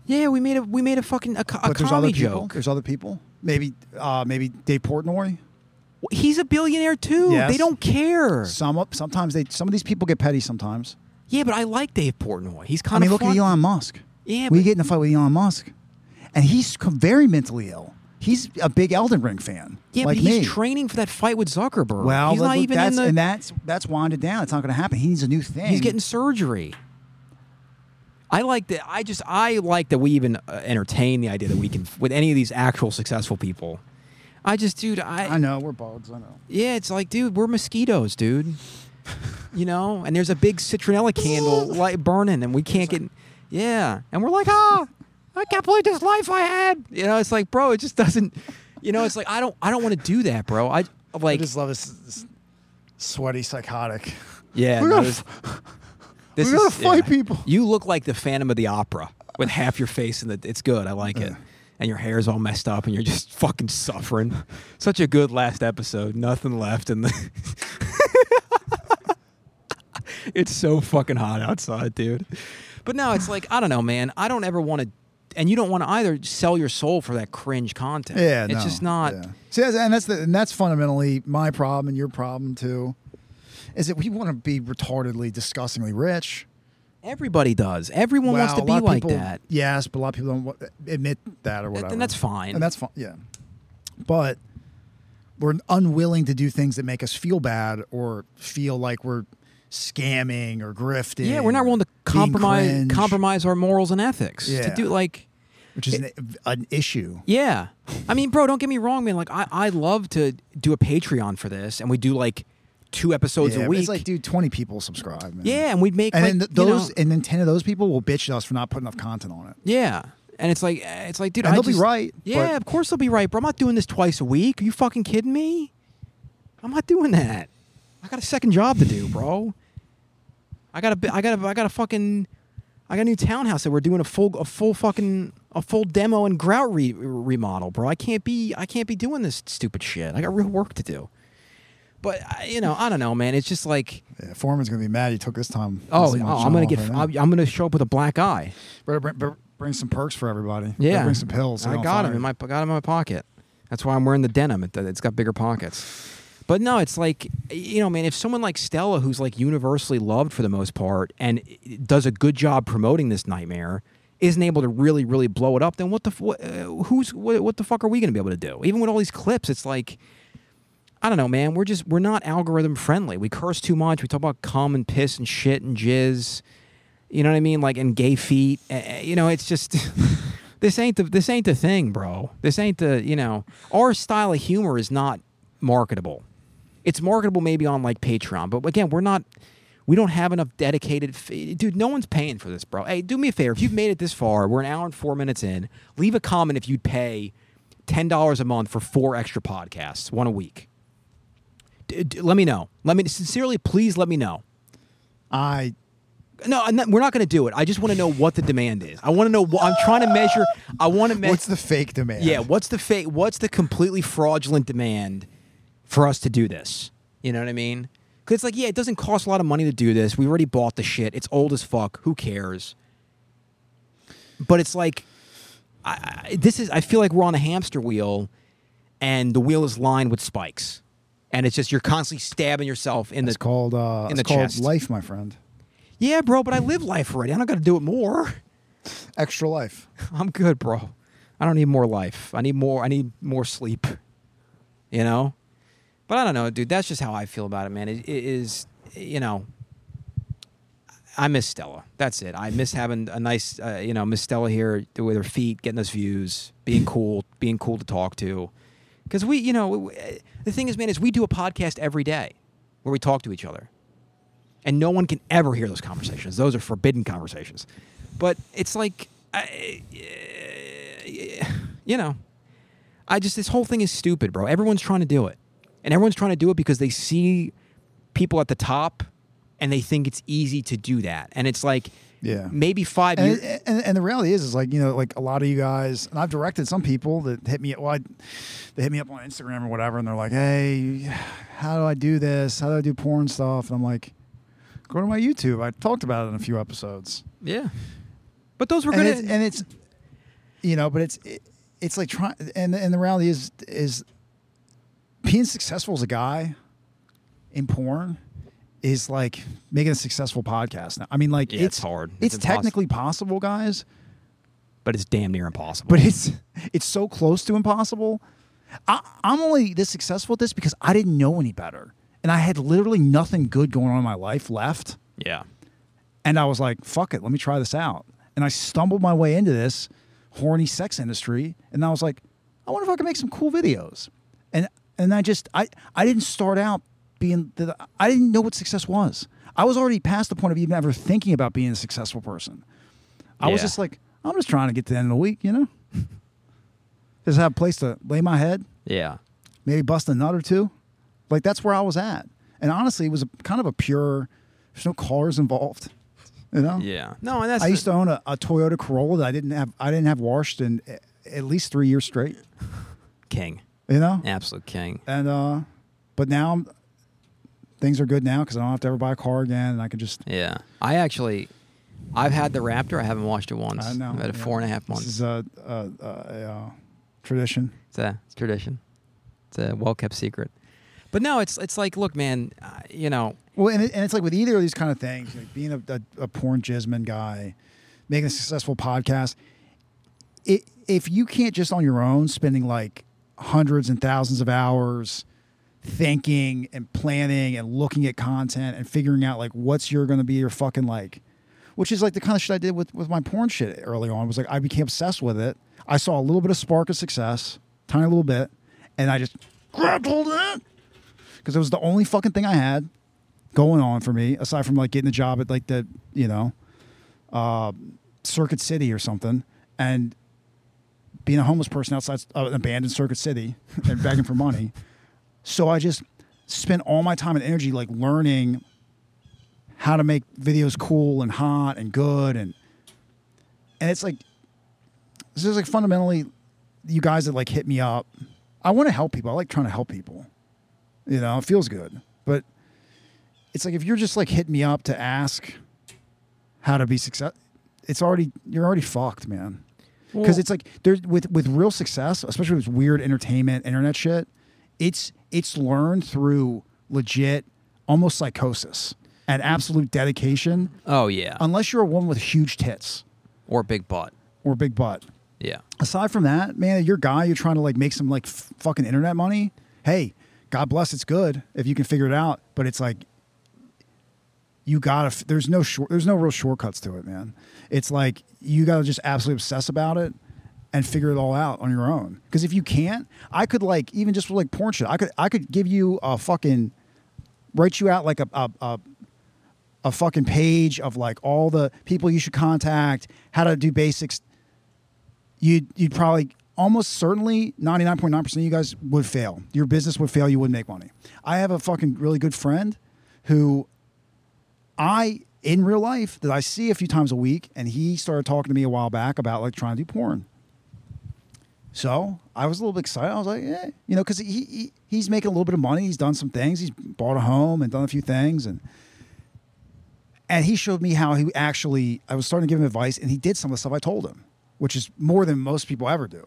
yeah, we made a we made a fucking a, a But there's other comedy people. joke. There's other people. Maybe uh, maybe Dave Portnoy. He's a billionaire too. Yes. They don't care. Some up. Sometimes they. Some of these people get petty. Sometimes. Yeah, but I like Dave Portnoy. He's kind I mean, of look fun. at Elon Musk. Yeah, we get in a fight with Elon Musk, and he's very mentally ill. He's a big Elden Ring fan. Yeah, like but he's me. training for that fight with Zuckerberg. Well, he's look, not look, even that's, in the. and that's that's winded down. It's not going to happen. He needs a new thing. he's getting surgery. I like that. I just I like that we even uh, entertain the idea that we can with any of these actual successful people. I just, dude, I, I know we're bugs. I know. yeah, it's like, dude, we're mosquitoes, dude. you know, and there's a big citronella candle [laughs] light burning, and we can't get, yeah, and we're like, ah, I can't believe this life I had. You know, it's like, bro, it just doesn't. You know, it's like I don't, I don't want to do that, bro. I I like, just love this, this sweaty psychotic. yeah, we no, gotta, this- This we gotta is- fight yeah. people. You look like the Phantom of the Opera with half your face in the. It's good. I like it. And your hair's all messed up, and you're just fucking suffering. Such a good last episode. Nothing left in the. [laughs] it's so fucking hot outside, dude. But no, it's like I don't know, man. I don't ever want to, and you don't want to either sell your soul for that cringe content. Yeah, it's no, just not. yeah. See, that's- and that's the, and that's fundamentally my problem and your problem too. Is that we want to be retardedly, disgustingly rich. Everybody does. Everyone wants to be like people- that. Yes, but a lot of people don't admit that or whatever. And that's fine. And that's fine. Yeah, but we're unwilling to do things that make us feel bad or feel like we're scamming or grifting. Yeah, we're not willing to compromise compromise our morals and ethics to do like which is an, an issue. yeah. I mean, bro, don't get me wrong, man. Like I I love to do a Patreon for this, and we do like two episodes yeah, a week. It's like, dude, twenty people subscribe. Man. yeah, and we'd make and like, then th- you know- those, and then ten of those people will bitch at us for not putting enough content on it. yeah, and it's like it's like, dude, And I they'll be right, Yeah, but- of course they'll be right, bro. I'm not doing this twice a week. Are you fucking kidding me? I'm not doing that. I got a second job to do, bro. I got a, I got a, I got a fucking, I got a new townhouse that we're doing a full, a full fucking, a full demo and grout re- remodel, bro. I can't be, I can't be doing this stupid shit. I got real work to do. But you know, I don't know, man. It's just like, Yeah, Foreman's gonna be mad. He took this time. oh, this oh, I'm gonna get, right. I'm, gonna show up with a black eye. Better bring, better bring some perks for everybody. Better Yeah, bring some pills. so I got him in my got him in my pocket. That's why I'm wearing the denim. It, it's got bigger pockets. But no, it's like you know, man. If someone like Stella, who's like universally loved for the most part, and does a good job promoting this nightmare, isn't able to really, really blow it up, then what the what, uh, who's what, what the fuck are we going to be able to do? Even with all these clips, it's like. I don't know, man. We're just we're not algorithm friendly. We curse too much. We talk about cum and piss and shit and jizz. You know what I mean? Like and gay feet. Uh, you know, it's just [laughs] this ain't the this ain't the thing, bro. This ain't the you know our style of humor is not marketable. It's marketable maybe on like Patreon, but again, we're not. We don't have enough dedicated. F- Dude, no one's paying for this, bro. Hey, do me a favor. If you've made it this far, we're an hour and four minutes in. Leave a comment if you'd pay ten dollars a month for four extra podcasts, one a week. D- d- let me know. Let me sincerely, please let me know. I No, not, we're not going to do it. I just want to know what the demand is. I want to know what I'm trying to measure. I want to measure. what's the fake demand? Yeah, what's the fake? What's the completely fraudulent demand for us to do this? You know what I mean? Because it's like, yeah, it doesn't cost a lot of money to do this. We already bought the shit. It's old as fuck. Who cares? But it's like, I, I, this is. I feel like we're on a hamster wheel, and the wheel is lined with spikes, and it's just you're constantly stabbing yourself in It's the. called uh, in it's the called chest. life, my friend. Yeah, bro, but I live life already. I'm not gonna do it more. [laughs] Extra life. [laughs] I'm good, bro. I don't need more life. I need more. I need more sleep. You know, but I don't know, dude. That's just how I feel about it, man. It, it is. you know, I miss Stella. That's it. I miss having a nice, uh, you know, Miss Stella here with her feet, getting us views, being cool, being cool to talk to. Because we, you know, we- the thing is, man, is we do a podcast every day where we talk to each other, and no one can ever hear those conversations. Those are forbidden conversations. But it's like, I, [sighs] you know, I just this whole thing is stupid, bro. Everyone's trying to do it, and everyone's trying to do it because they see people at the top, and they think it's easy to do that. And it's like, Yeah. maybe five And, years. and, and the reality is, is like you know, like a lot of you guys, and I've directed some people that hit me. Well, I, they hit me up on Instagram or whatever, and they're like, "Hey, how do I do this? How do I do porn stuff?" And I'm like, "Go to my YouTube. I talked about it in a few episodes." Yeah, but those were good. it's, and it's you know but it's it, it's like trying and and the reality is is being successful as a guy in porn is like making a successful podcast now i mean like Yeah, it's, it's hard. it's, It's technically possible guys but it's damn near impossible. but it's it's so close to impossible I, i'm only this successful at this because i didn't know any better and i had literally nothing good going on in my life left yeah, and I was like, fuck it, let me try this out. And I stumbled my way into this horny sex industry. And I was like, I wonder if I can make some cool videos. And and I just I I didn't start out being the I didn't know what success was. I was already past the point of even ever thinking about being a successful person. I was just like, I'm just trying to get to the end of the week, you know? [laughs] just have a place to lay my head, yeah, maybe bust a nut or two. Like that's where I was at. And honestly, it was a, kind of a pure. There's no cars involved. You know. yeah. No, and that's I used to own a, a Toyota Corolla that I didn't have. I didn't have washed in at least three years straight. king, You know. absolute king. And uh, but now I'm, things are good now because I don't have to ever buy a car again, and I can just. Yeah, I actually, I've had the Raptor. I haven't watched it once. I know. I've had it yeah. four and a half This months. is a, a, a, a, uh, tradition. It's a, it's tradition. It's a well kept secret. But no, it's it's like, look, man, uh, you know, Well, and, it, and it's like with either of these kind of things, like being a, a, a porn jisman guy, making a successful podcast, it, if you can't just on your own spending like hundreds and thousands of hours thinking and planning and looking at content and figuring out like what's your going to be your fucking like, which is like the kind of shit I did with, with my porn shit early on. was like I became obsessed with it. I saw a little bit of spark of success, tiny little bit, and I just grabbed hold of it because it was the only fucking thing I had going on for me aside from like getting a job at like the you know uh, circuit city or something and being a homeless person outside uh, an abandoned circuit city [laughs] and begging for money so i just spent all my time and energy like learning how to make videos cool and hot and good and and it's like this is like fundamentally you guys that like hit me up i want to help people i like trying to help people you know, it feels good. But it's like if you're just like hitting me up to ask how to be success, it's already you're already fucked, man. Because Well- it's like there's with with real success, especially with weird entertainment, internet shit. It's it's learned through legit, almost psychosis and absolute dedication. oh yeah, Unless you're a woman with huge tits or big butt. or big butt. Yeah, aside from that, man, you're a guy, you're trying to like make some like f- fucking internet money. Hey, God bless, it's good if you can figure it out. But it's like you gotta. f- There's no short. There's no real shortcuts to it, man. It's like you gotta just absolutely obsess about it and figure it all out on your own. Because if you can't, I could like even just like porn shit. I could I could give you a fucking write you out like a a, a a fucking page of like all the people you should contact, how to do basics you'd you'd probably almost certainly 99.9% of you guys would fail. Your business would fail, you wouldn't make money. I have a fucking really good friend who I in real life that I see a few times a week and he started talking to me a while back about like trying to do porn. So I was a little bit excited. I was like, yeah, you know, because he, he he's making a little bit of money. He's done some things. He's bought a home and done a few things, and and he showed me how he actually. I was starting to give him advice, and he did some of the stuff I told him, which is more than most people ever do.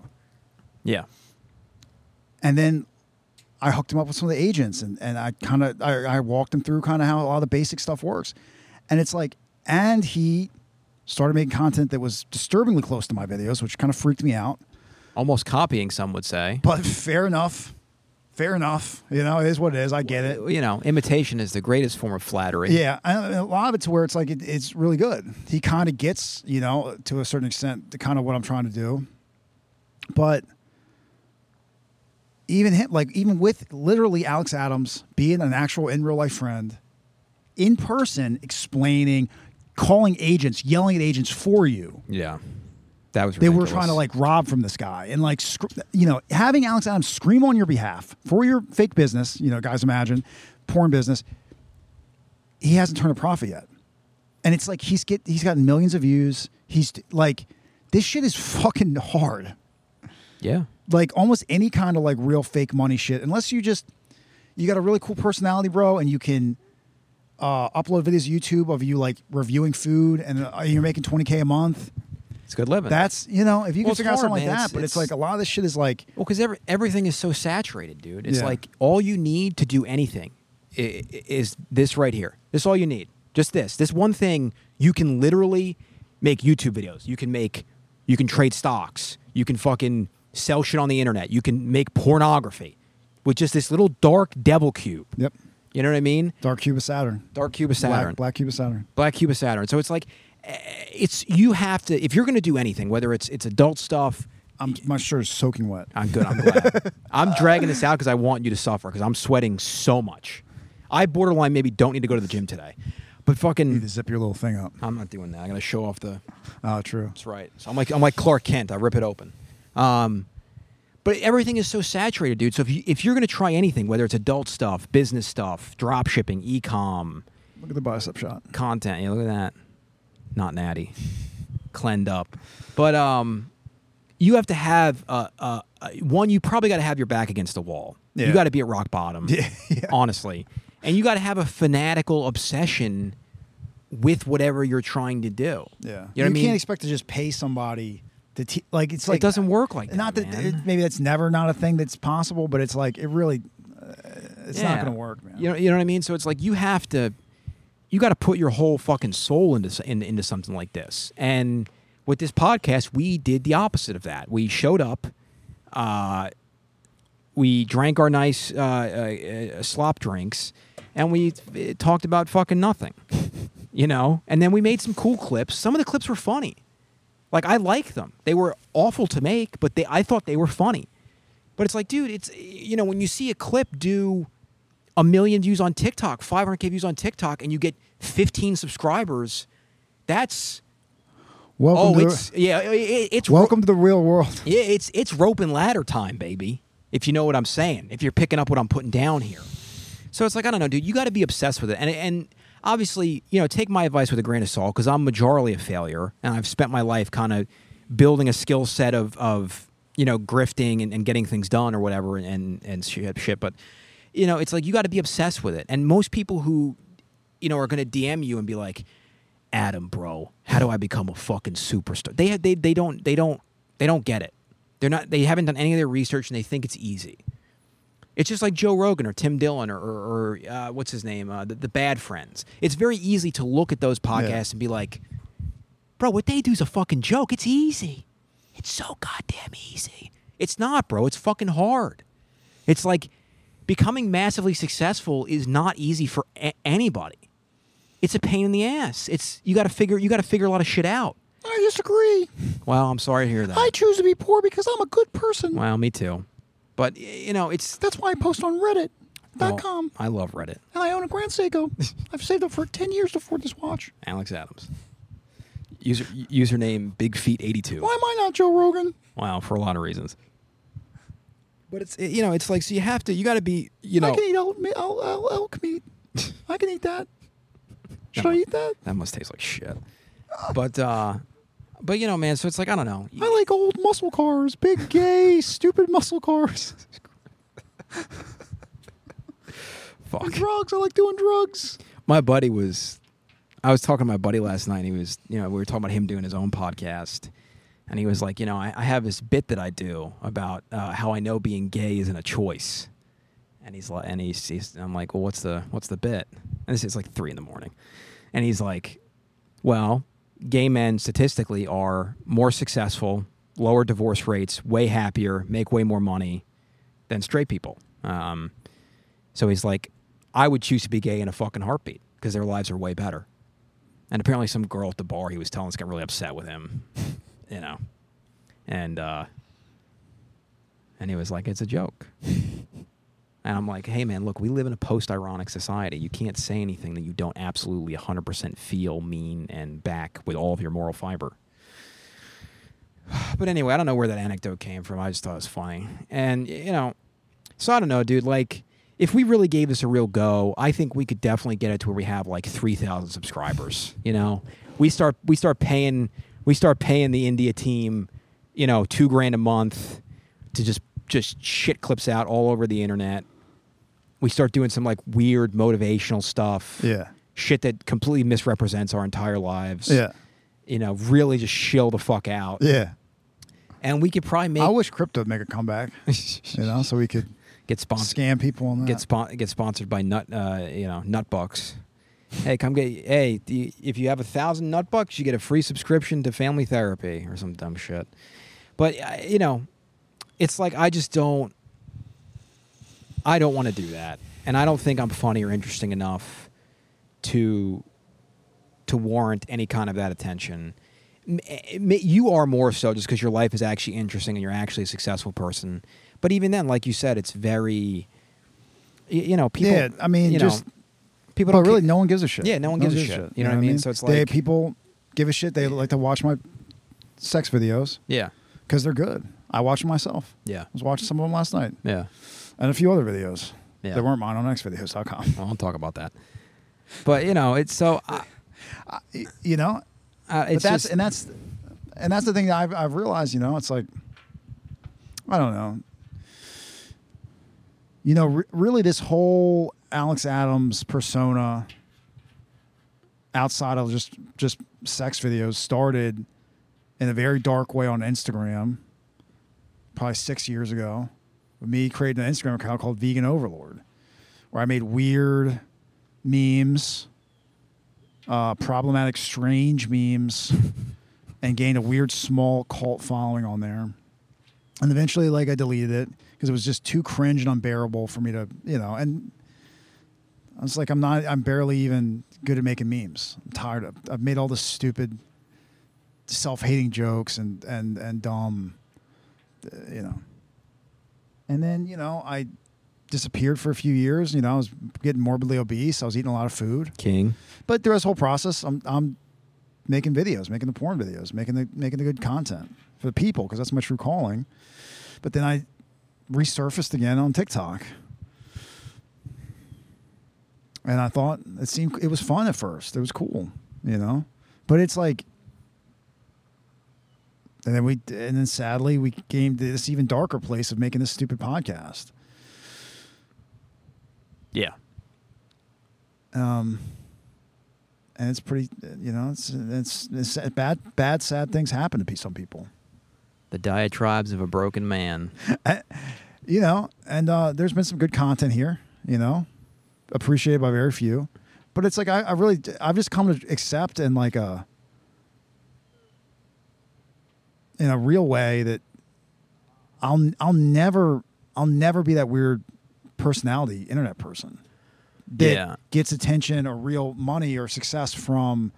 yeah, And then I hooked him up with some of the agents, and and I kind of I, I walked him through kind of how a lot of the basic stuff works, and it's like, and he started making content that was disturbingly close to my videos, which kind of freaked me out. almost copying. Some would say. But fair enough. fair enough. You know, it is what it is. I get it. You know, imitation is the greatest form of flattery. Yeah, and a lot of it's where it's like it, it's really good. He kind of gets, you know, to a certain extent, the kind of what I'm trying to do. But even him, like even with literally Alex Adams being an actual in real life friend, in person, explaining, calling agents, yelling at agents for you. Yeah. That was They were trying to like rob from this guy and like, sc- you know, having Alex Adams scream on your behalf for your fake business, you know, guys imagine, porn business, he hasn't turned a profit yet. And it's like he's get he's gotten millions of views. He's like, this shit is fucking hard. Yeah. Like almost any kind of like real fake money shit, unless you just you got a really cool personality, bro, and you can uh, upload videos to YouTube of you like reviewing food, and uh, you're making 20k a month. It's good living. That's you know if you Well, can figure out something hard, like man. that, It's- but it's, it's- like a lot of this shit is like Well, because every, everything is so saturated, dude. It's Yeah. like all you need to do anything i- i- is this right here. This is all you need. Just this. This one thing you can literally make YouTube videos. You can make, you can trade stocks. You can fucking sell shit on the internet. You can make pornography with just this little dark devil cube. yep, You know what I mean? dark cube of Saturn, Dark cube of Saturn. black, black cube of Saturn. Black Cube of Saturn. So it's like, eh, it's you have to if you're going to do anything, whether it's it's adult stuff. I'm my shirt is soaking wet. I'm good. I'm glad. [laughs] I'm dragging this out because I want you to suffer because I'm sweating so much. I borderline maybe don't need to go to the gym today, but fucking You need to zip your little thing up. I'm not doing that. I'm gonna show off the. Oh, true. That's right. So I'm like I'm like Clark Kent. I rip it open. Um, but everything is so saturated, dude. So if you if you're gonna try anything, whether it's adult stuff, business stuff, drop shipping, e-com, Look at the bicep shot. content. Yeah, look at that. Not natty. Cleaned up. But um you have to have uh, uh, uh, one you probably got to have your back against the wall. Yeah. You got to be at rock bottom. Yeah, [laughs] yeah. Honestly. And you got to have a fanatical obsession with whatever you're trying to do. Yeah, You know what I can't expect to just pay somebody to te- like it's like it doesn't work like that. not that man. it, maybe that's never not a thing that's possible, but it's like it really, uh, it's not going to work, man. You know, you know what I mean? So it's like you have to, you got to put your whole fucking soul into in, into something like this. And with this podcast, we did the opposite of that. We showed up, uh, we drank our nice uh, uh, uh, slop drinks, and we uh, talked about fucking nothing. [laughs] You know, and then we made some cool clips. Some of the clips were funny. Like I like them. They were awful to make, but they I thought they were funny. But it's like, dude, it's you know, when you see a clip do a million views on TikTok, 500k views on TikTok, and you get 15 subscribers, that's welcome oh, to it's yeah, it, it's ro- welcome to the real world. [laughs] yeah, it's it's rope and ladder time, baby. If you know what I'm saying, if you're picking up what I'm putting down here, so it's like I don't know, dude. You got to be obsessed with it, and and obviously, you know, take my advice with a grain of salt because I'm majorly a failure, and I've spent my life kind of building a skill set of of you know grifting and, and getting things done or whatever, and and shit. shit. But you know, it's like you got to be obsessed with it, and most people who you know are going to DM you and be like. Adam, bro, how do I become a fucking superstar? They they they don't they don't they don't get it. They're not they haven't done any of their research and they think it's easy. It's just like Joe Rogan or Tim Dillon or or, or uh, what's his name, uh, the, the Bad Friends. It's very easy to look at those podcasts and be like, bro, what they do is a fucking joke. It's easy. It's so goddamn easy. It's not, bro. It's fucking hard. It's like becoming massively successful is not easy for a- anybody. It's a pain in the ass. It's you got to figure you got to figure a lot of shit out. I disagree. Well, I'm sorry to hear that. I choose to be poor because I'm a good person. well, me too. But you know, it's That's why I post on Reddit.com. well, I love Reddit. and I own a Grand Seiko. [laughs] I've saved up for 10 years to afford this watch. Alex Adams. User username Big Feet 82. Why am I not Joe Rogan? Wow, for a lot of reasons. But it's you know, it's like so you have to you got to be you know I can eat elk, meat- el- el- elk meat. I can eat that. Should I eat that? that must taste like shit. But uh but you know, man, so it's like I don't know. I like old muscle cars, big, gay, [laughs] stupid muscle cars. Fuck. drugs. I like doing drugs. my buddy was I was talking to my buddy last night. And He was, you know, we were talking about him doing his own podcast, and he was like, you know, I, I have this bit that I do about uh, how I know being gay isn't a choice, and he's like, and he's, he's, I'm like, well, what's the what's the bit? And this is like three in the morning, and he's like, well, gay men statistically are more successful, lower divorce rates, way happier, make way more money than straight people. Um, so he's like, I would choose to be gay in a fucking heartbeat because their lives are way better. And apparently, some girl at the bar he was telling us got really upset with him, [laughs] you know, and uh, and he was like, "It's a joke." [laughs] And I'm like, hey man, look, we live in a post ironic society. You can't say anything that you don't absolutely 100% feel, mean, and back with all of your moral fiber. [sighs] But anyway, I don't know where that anecdote came from. I just thought it was funny. And, you know, so I don't know, dude. Like, if we really gave this a real go, I think we could definitely get it to where we have like 3,000 subscribers. You know, we start, we start paying, we start paying the India team, you know, two grand a month to just just shit clips out all over the internet. We start doing some like weird motivational stuff. Yeah. Shit that completely misrepresents our entire lives. Yeah. You know, really just shill the fuck out. Yeah. And we could probably make I wish crypto would make a comeback. [laughs] you know, so we could get sponsored scam people on that. get spon- get sponsored by nut uh, you know, Nutbucks. hey, come get hey, you- if you have a thousand nut bucks, you get a free subscription to family therapy or some dumb shit. But uh, you know, it's like I just don't I don't want to do that. And I don't think I'm funny or interesting enough to to warrant any kind of that attention. M- m- You are more so just because your life is actually interesting and you're actually a successful person. But even then, like you said, it's very, you know, people. yeah, I mean, you just know, people but don't really, no one gives a shit. Yeah, no one gives a shit. You know what I mean? So it's they like- people give a shit. They like to watch my sex videos Yeah, because they're good. I watch them myself. yeah, I was watching some of them last night yeah. And a few other videos Yeah. that weren't mine on xvideos.com. I won't talk about that. But you know, it's so. You know, uh, but it's that's just, and that's and that's the thing that I've, I've realized. You know, it's like I don't know. You know, re- really, this whole Alex Adams persona, outside of just just sex videos, started in a very dark way on Instagram, probably six years ago, me creating an Instagram account called Vegan Overlord, where I made weird memes, uh, problematic, strange memes, [laughs] and gained a weird small cult following on there. And eventually, like I deleted it because it was just too cringe and unbearable for me to, you know. And I was like, I'm not. I'm barely even good at making memes. I'm tired of. I've made all this stupid, self-hating jokes and and and dumb, uh, you know. And then you know I disappeared for a few years. You know I was getting morbidly obese. I was eating a lot of food. King. But through this whole process, I'm I'm making videos, making the porn videos, making the making the good content for the people because that's my true calling. But then I resurfaced again on TikTok, and I thought it seemed it was fun at first. It was cool, you know. But it's like, and then we and then sadly we came to this even darker place of making this stupid podcast. Yeah. um, and it's pretty, you know, it's it's, it's bad, bad, sad things happen to some people, The diatribes of a broken man. [laughs] you know. And uh, there's been some good content here, you know, appreciated by very few, but it's like I, I really, I've just come to accept and like a, in a real way that I'll I'll never I'll never be that weird personality internet person that Yeah. gets attention or real money or success from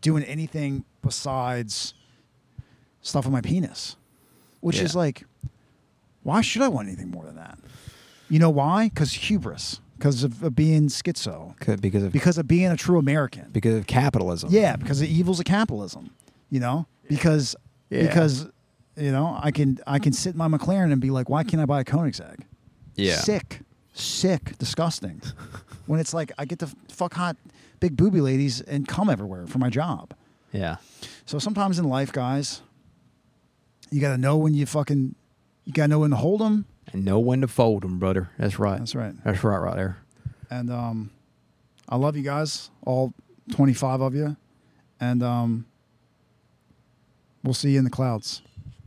doing anything besides stuff with my penis. Which is like why should I want anything more than that? You know why? Because hubris. Because of, of being schizo. Because of Because of being a true American. because of capitalism. Yeah, because the evils of capitalism. You know, because Yeah. because you know I can I can sit in my McLaren and be like, why can't I buy a Koenigsegg? Yeah. Sick, sick, disgusting. when it's like I get to fuck hot big booby ladies and come everywhere for my job. Yeah. So sometimes in life, guys, you got to know when you fucking you got to know when to hold them. And know when to fold them, brother. That's right. That's right. That's right, right there. And um, I love you guys, all twenty five of you, and um, we'll see you in the clouds.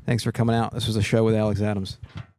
Thanks for coming out. This was a show with Alex Adams.